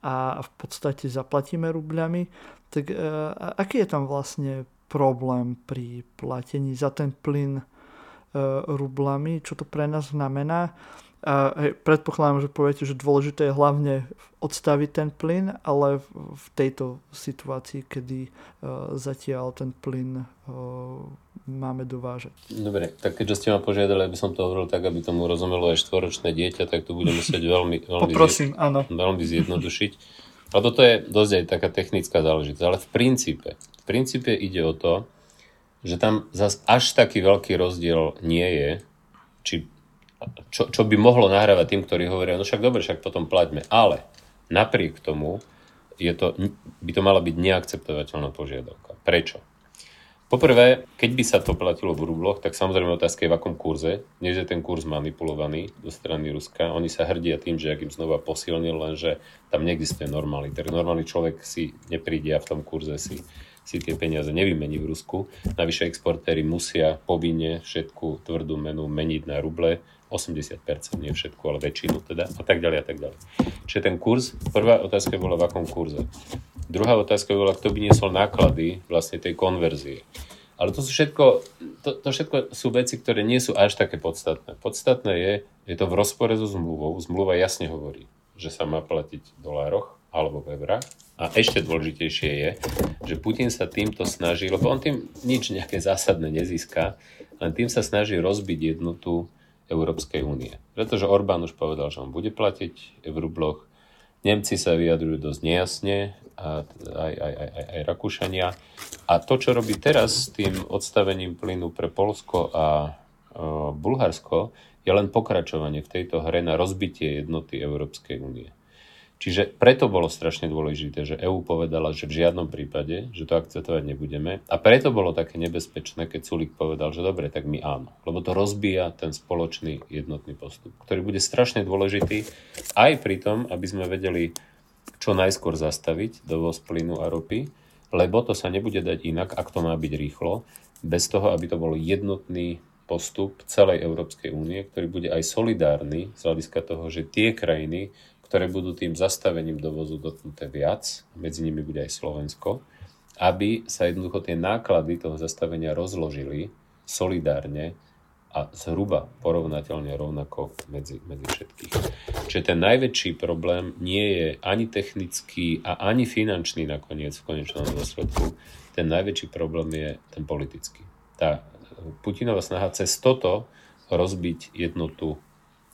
a v podstate zaplatíme rubľami. Tak a aký je tam vlastne problém pri platení za ten plyn rublami, čo to pre nás znamená. A hej, predpokladám, že poviete, že dôležité je hlavne odstaviť ten plyn, ale v tejto situácii, kedy uh, zatiaľ ten plyn uh, máme dovážať. Dobre, tak keďže ste ma požiadali, aby som to hovoril tak, aby tomu rozumelo aj štvoročné dieťa, tak to budem musieť veľmi, veľmi, Poprosím, zjed... áno. veľmi zjednodušiť. A toto je dosť aj taká technická záležitosť, ale v princípe, v princípe ide o to, že tam zase až taký veľký rozdiel nie je, či čo, čo by mohlo nahrávať tým, ktorí hovoria, no však dobre, však potom plaťme. Ale napriek tomu je to, by to mala byť neakceptovateľná požiadavka. Prečo? Poprvé, keď by sa to platilo v rubloch, tak samozrejme otázka je v akom kurze. Dnes je ten kurz manipulovaný do strany Ruska. Oni sa hrdia tým, že ak im znova posilnil, lenže tam neexistuje normálny. Tak normálny človek si nepríde a v tom kurze si si tie peniaze nevymení v Rusku. Navyše exportéry musia povinne všetku tvrdú menu meniť na ruble, 80%, nie všetko, ale väčšinu teda, a tak ďalej a tak ďalej. Čiže ten kurz, prvá otázka bola v akom kurze. Druhá otázka bola, kto by niesol náklady vlastne tej konverzie. Ale to sú všetko, to, to všetko sú veci, ktoré nie sú až také podstatné. Podstatné je, je to v rozpore so zmluvou. Zmluva jasne hovorí, že sa má platiť v dolároch alebo v eurách a ešte dôležitejšie je, že Putin sa týmto snaží, lebo on tým nič nejaké zásadné nezíska, len tým sa snaží rozbiť jednotu Európskej únie. Pretože Orbán už povedal, že on bude platiť v rubloch. Nemci sa vyjadrujú dosť nejasne, a aj, aj, aj, aj, aj Rakúšania. A to, čo robí teraz s tým odstavením plynu pre Polsko a e, Bulharsko, je len pokračovanie v tejto hre na rozbitie jednoty Európskej únie. Čiže preto bolo strašne dôležité, že EÚ povedala, že v žiadnom prípade, že to akceptovať nebudeme. A preto bolo také nebezpečné, keď Sulik povedal, že dobre, tak my áno. Lebo to rozbíja ten spoločný jednotný postup, ktorý bude strašne dôležitý aj pri tom, aby sme vedeli čo najskôr zastaviť dovoz plynu a ropy, lebo to sa nebude dať inak, ak to má byť rýchlo, bez toho, aby to bol jednotný postup celej Európskej únie, ktorý bude aj solidárny z hľadiska toho, že tie krajiny, ktoré budú tým zastavením dovozu dotknuté viac, medzi nimi bude aj Slovensko, aby sa jednoducho tie náklady toho zastavenia rozložili solidárne a zhruba porovnateľne rovnako medzi, medzi všetkých. Čiže ten najväčší problém nie je ani technický a ani finančný nakoniec v konečnom dôsledku. Ten najväčší problém je ten politický. Tá Putinova snaha cez toto rozbiť jednotu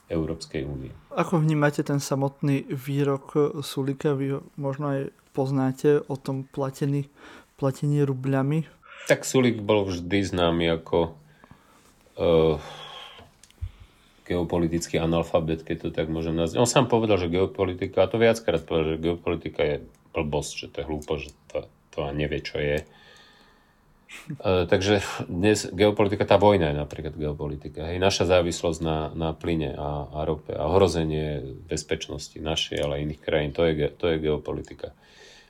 Európskej únie. Ako vnímate ten samotný výrok Sulika? Vy ho možno aj poznáte o tom platení, platení rubľami? Tak Sulik bol vždy známy ako uh, geopolitický analfabet, keď to tak môžem nazvať. On sám povedal, že geopolitika, a to viackrát povedal, že geopolitika je blbosť, že to je hlúpo, že to, to nevie, čo je. E, takže dnes geopolitika, tá vojna je napríklad geopolitika. Hej, naša závislosť na, na plyne a, a rope a ohrozenie bezpečnosti našej, ale aj iných krajín, to je, to je geopolitika.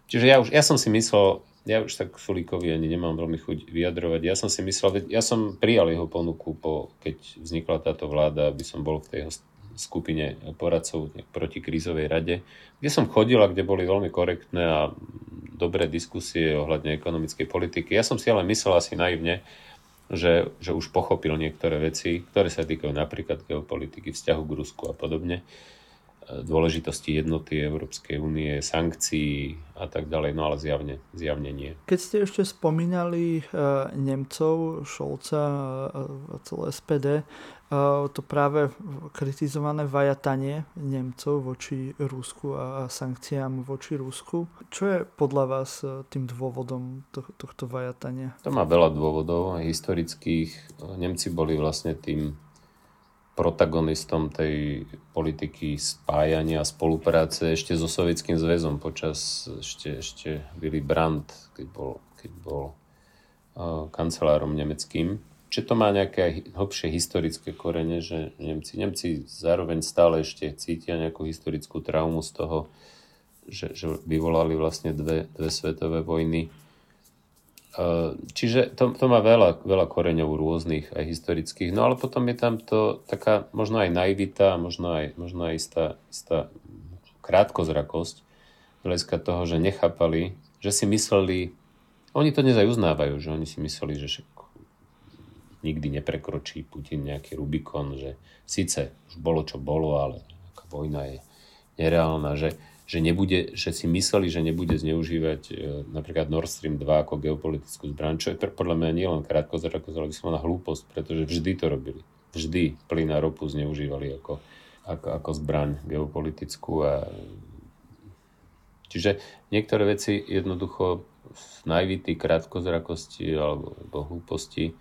Čiže ja, už, ja som si myslel, ja už tak Sulíkovi ani nemám veľmi chuť vyjadrovať, ja som si myslel, ja som prijal jeho ponuku, po, keď vznikla táto vláda, aby som bol v tej skupine poradcov proti krízovej rade, kde som chodil a kde boli veľmi korektné a dobré diskusie ohľadne ekonomickej politiky. Ja som si ale myslel asi naivne, že, že už pochopil niektoré veci, ktoré sa týkajú napríklad geopolitiky, vzťahu k Rusku a podobne, dôležitosti jednoty Európskej únie, sankcií a tak ďalej, no ale zjavne, zjavne nie. Keď ste ešte spomínali uh, Nemcov, Šolca a celé SPD, to práve kritizované vajatanie Nemcov voči Rusku a sankciám voči Rusku. Čo je podľa vás e, tým dôvodom to, tohto vajatania? To má veľa dôvodov historických. Nemci boli vlastne tým protagonistom tej politiky spájania a spolupráce ešte so Sovietským zväzom počas ešte, ešte Willy Brandt, keď bol, keď bol uh, kancelárom nemeckým Čiže to má nejaké hlbšie historické korene, že Nemci, Nemci zároveň stále ešte cítia nejakú historickú traumu z toho, že, že vyvolali vlastne dve, dve svetové vojny. E, čiže to, to má veľa, veľa koreňov rôznych, aj historických. No ale potom je tam to taká možno aj naivita, možno aj, možno aj istá, istá krátkozrakosť hľadiska toho, že nechápali, že si mysleli, oni to dnes aj uznávajú, že oni si mysleli, že nikdy neprekročí Putin nejaký Rubikon, že síce už bolo čo bolo, ale vojna je nereálna, že, že, nebude, že si mysleli, že nebude zneužívať e, napríklad Nord Stream 2 ako geopolitickú zbraň, čo je podľa mňa nielen krátkozrakosť, ale vyslovná hlúposť, pretože vždy to robili. Vždy plyn a ropu zneužívali ako, ako, ako zbraň geopolitickú. A... Čiže niektoré veci jednoducho naivity, krátkozrakosti alebo, alebo hlúposti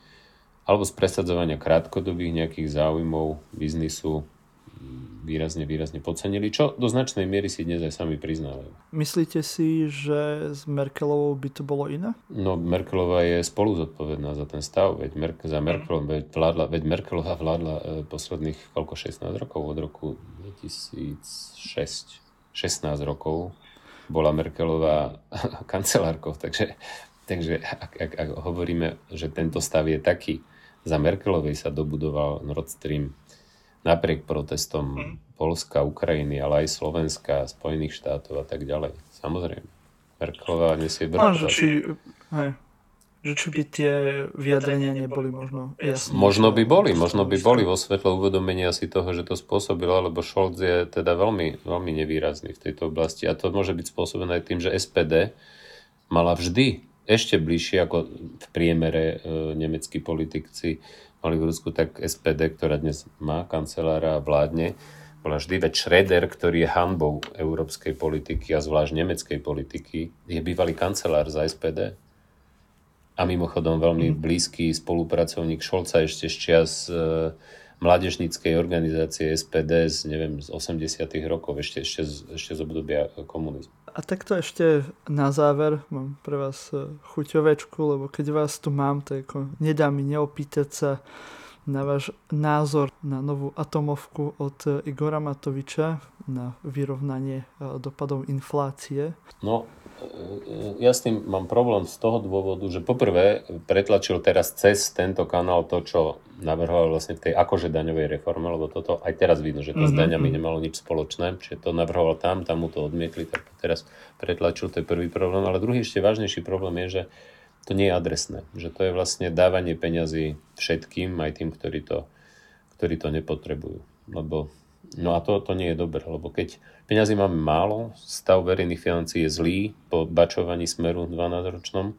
alebo z presadzovania krátkodobých nejakých záujmov biznisu výrazne, výrazne podcenili, čo do značnej miery si dnes aj sami priznávajú. Myslíte si, že s Merkelovou by to bolo iné? No, Merkelová je spolu zodpovedná za ten stav, veď Mer- za Merkelom, veď, vládla, veď Merkelová vládla e, posledných koľko, 16 rokov, od roku 2006, 16 rokov bola Merkelová kancelárkou, takže, takže ak, ak, ak hovoríme, že tento stav je taký, za Merkelovej sa dobudoval Nord Stream napriek protestom hmm. Polska, Ukrajiny, ale aj Slovenska, Spojených štátov a tak ďalej. Samozrejme. Merkelová nesie brať. Či, že či by tie vyjadrenia neboli možno jasné. Možno by boli, možno by boli vo svetle uvedomenia si toho, že to spôsobilo, lebo Scholz je teda veľmi, veľmi nevýrazný v tejto oblasti a to môže byť spôsobené aj tým, že SPD mala vždy ešte bližšie ako v priemere e, nemeckí politici mali v Rusku, tak SPD, ktorá dnes má kancelára a vládne, bola vždy veď Schroeder, ktorý je hanbou európskej politiky a zvlášť nemeckej politiky, je bývalý kancelár za SPD. A mimochodom veľmi mm. blízky spolupracovník Šolca ešte z čias e, mládežníckej organizácie SPD z, neviem, z 80 rokov, ešte, ešte, z, ešte z obdobia komunizmu. A takto ešte na záver mám pre vás e, chuťovečku, lebo keď vás tu mám, tak ako nedá mi neopýtať sa na váš názor na novú atomovku od e, Igora Matoviča na vyrovnanie e, dopadov inflácie. No, ja s tým mám problém z toho dôvodu, že poprvé pretlačil teraz cez tento kanál to, čo navrhoval vlastne v tej akože daňovej reforme, lebo toto aj teraz vidno, že to mm-hmm. s mhm, daňami mhm. nemalo nič spoločné, čiže to navrhoval tam, tam mu to odmietli, tak teraz pretlačil, to je prvý problém. Ale druhý ešte vážnejší problém je, že to nie je adresné, že to je vlastne dávanie peňazí všetkým, aj tým, ktorí to, ktorí to nepotrebujú. Lebo No a to, to nie je dobré, lebo keď peňazí máme málo, stav verejných financií je zlý po bačovaní smeru 12-ročnom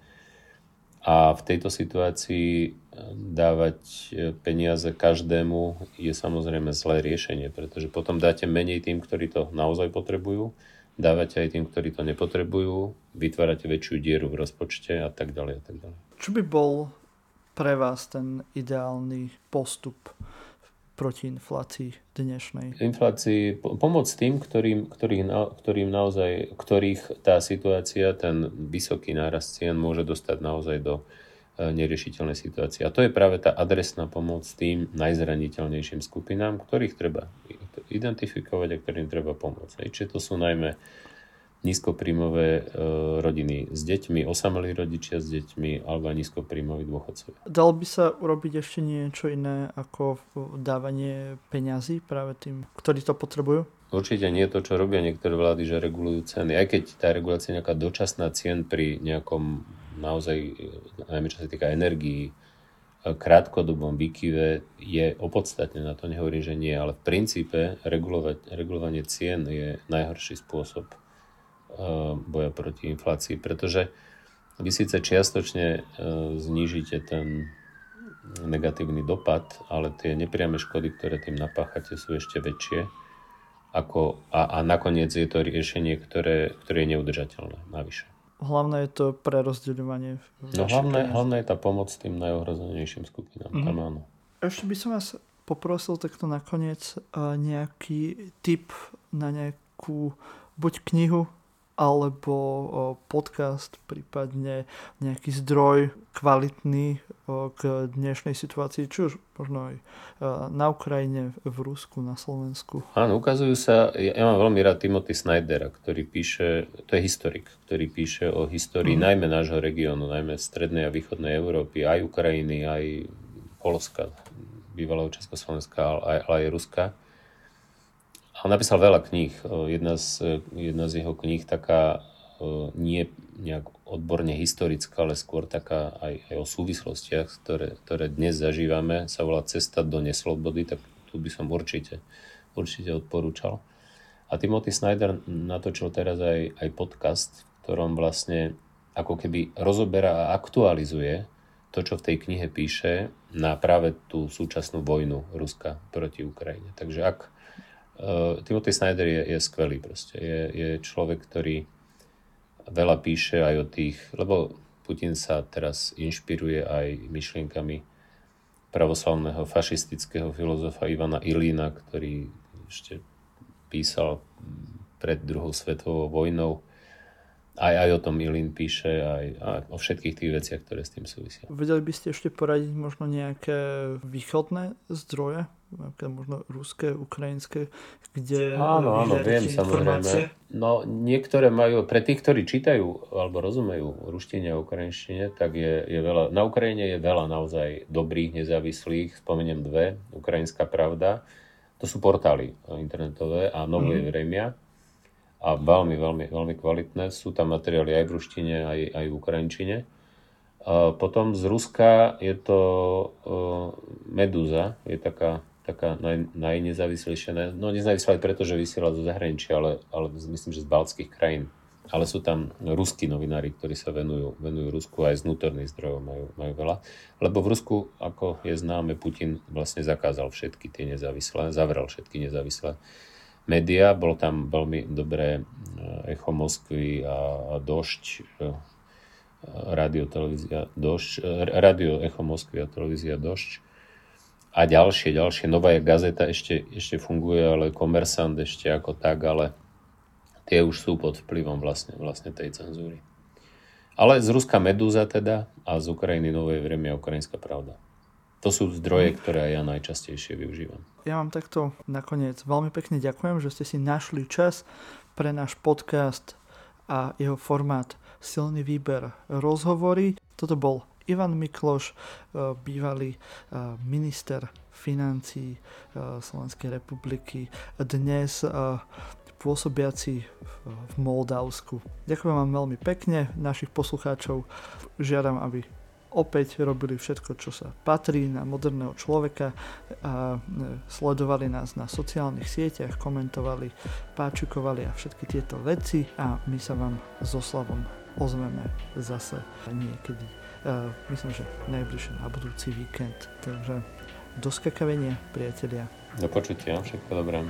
a v tejto situácii eh, dávať eh, peniaze každému je samozrejme zlé riešenie, pretože potom dáte menej tým, ktorí to naozaj potrebujú, dávate aj tým, ktorí to nepotrebujú, vytvárate väčšiu dieru v rozpočte a tak ďalej a tak ďalej. Čo by bol pre vás ten ideálny postup? Proti inflácii dnešnej? Inflácii, pomoc tým, ktorým, ktorým, ktorým naozaj, ktorých tá situácia, ten vysoký nárast cien môže dostať naozaj do e, neriešiteľnej situácie. A to je práve tá adresná pomoc tým najzraniteľnejším skupinám, ktorých treba identifikovať a ktorým treba pomôcť. Čiže to sú najmä nízkopríjmové e, rodiny s deťmi, osamelí rodičia s deťmi alebo aj nízkopríjmoví dôchodcovia. Dalo by sa urobiť ešte niečo iné ako dávanie peňazí práve tým, ktorí to potrebujú? Určite nie to, čo robia niektoré vlády, že regulujú ceny. Aj keď tá regulácia je nejaká dočasná cien pri nejakom naozaj, najmä čo sa týka energií, krátkodobom výkyve je opodstatné, na to nehovorím, že nie, ale v princípe regulovať, regulovanie cien je najhorší spôsob boja proti inflácii, pretože vy síce čiastočne eh, znížite ten negatívny dopad, ale tie nepriame škody, ktoré tým napáchate, sú ešte väčšie. Ako, a, a nakoniec je to riešenie, ktoré, ktoré je neudržateľné navyše. Hlavné je to prerozdeľovanie. No hlavné, hlavné je tá pomoc tým najohrozenejším skupinám. Mm-hmm. Tam áno. Ešte by som vás poprosil takto nakoniec uh, nejaký tip na nejakú buď knihu, alebo podcast, prípadne nejaký zdroj kvalitný k dnešnej situácii, či už možno aj na Ukrajine, v Rusku, na Slovensku. Áno, ukazujú sa, ja, ja mám veľmi rád Timothy Snydera, ktorý píše, to je historik, ktorý píše o histórii mm. najmä nášho regiónu, najmä strednej a východnej Európy, aj Ukrajiny, aj Polska, bývalého Československa, ale aj, ale aj Ruska on napísal veľa kníh. Jedna z, jedna z jeho kníh, taká nie nejak odborne historická, ale skôr taká aj, aj o súvislostiach, ktoré, ktoré dnes zažívame, sa volá Cesta do neslobody, tak tu by som určite, určite odporúčal. A Timothy Snyder natočil teraz aj, aj podcast, v ktorom vlastne ako keby rozoberá a aktualizuje to, čo v tej knihe píše na práve tú súčasnú vojnu Ruska proti Ukrajine. Takže ak uh, Timothy Snyder je, je skvelý proste. Je, je človek, ktorý veľa píše aj o tých, lebo Putin sa teraz inšpiruje aj myšlienkami pravoslavného fašistického filozofa Ivana Ilína, ktorý ešte písal pred druhou svetovou vojnou aj, aj o tom Ilin píše, aj, aj o všetkých tých veciach, ktoré s tým súvisia. Vedeli by ste ešte poradiť možno nejaké východné zdroje, napríklad možno ruské, ukrajinské, kde... Áno, áno, viem samozrejme. No niektoré majú, pre tých, ktorí čítajú alebo rozumejú ruštine a ukrajinštine, tak je, je veľa, na Ukrajine je veľa naozaj dobrých, nezávislých, spomeniem dve, Ukrajinská pravda, to sú portály internetové a Novuje mm. Vremia a veľmi, veľmi, veľmi kvalitné. Sú tam materiály aj v ruštine, aj, aj v ukrajinčine. Potom z Ruska je to uh, Medúza, je taká, taká naj, najnezávislejšia, no nezávislá aj preto, že vysiela zo zahraničia, ale, ale myslím, že z baltských krajín. Ale sú tam ruskí novinári, ktorí sa venujú, venujú Rusku aj z vnútorných zdrojov majú, majú veľa. Lebo v Rusku, ako je známe, Putin vlastne zakázal všetky tie nezávislé, zavrel všetky nezávislé média, bol tam veľmi dobré eh, Echo Moskvy a, Došť, eh, rádio, televízia Došť, eh, rádio Echo Moskvy a televízia Došť a ďalšie, ďalšie. Nová gazeta ešte, ešte funguje, ale Komersant ešte ako tak, ale tie už sú pod vplyvom vlastne, vlastne tej cenzúry. Ale z Ruska Medúza teda a z Ukrajiny Novej vremia Ukrajinská pravda. To sú zdroje, ktoré ja najčastejšie využívam. Ja vám takto nakoniec veľmi pekne ďakujem, že ste si našli čas pre náš podcast a jeho formát Silný výber rozhovory. Toto bol Ivan Mikloš, e, bývalý e, minister financí e, Slovenskej republiky, dnes pôsobiaci v Moldavsku. Ďakujem vám veľmi pekne, našich poslucháčov. Žiadam, aby opäť robili všetko, čo sa patrí na moderného človeka a e, sledovali nás na sociálnych sieťach, komentovali, páčikovali a všetky tieto veci a my sa vám so Slavom ozveme zase niekedy. Uh, myslím, že najbližšie na budúci víkend. Takže do skakavenia, priatelia. Do počutia, všetko dobré.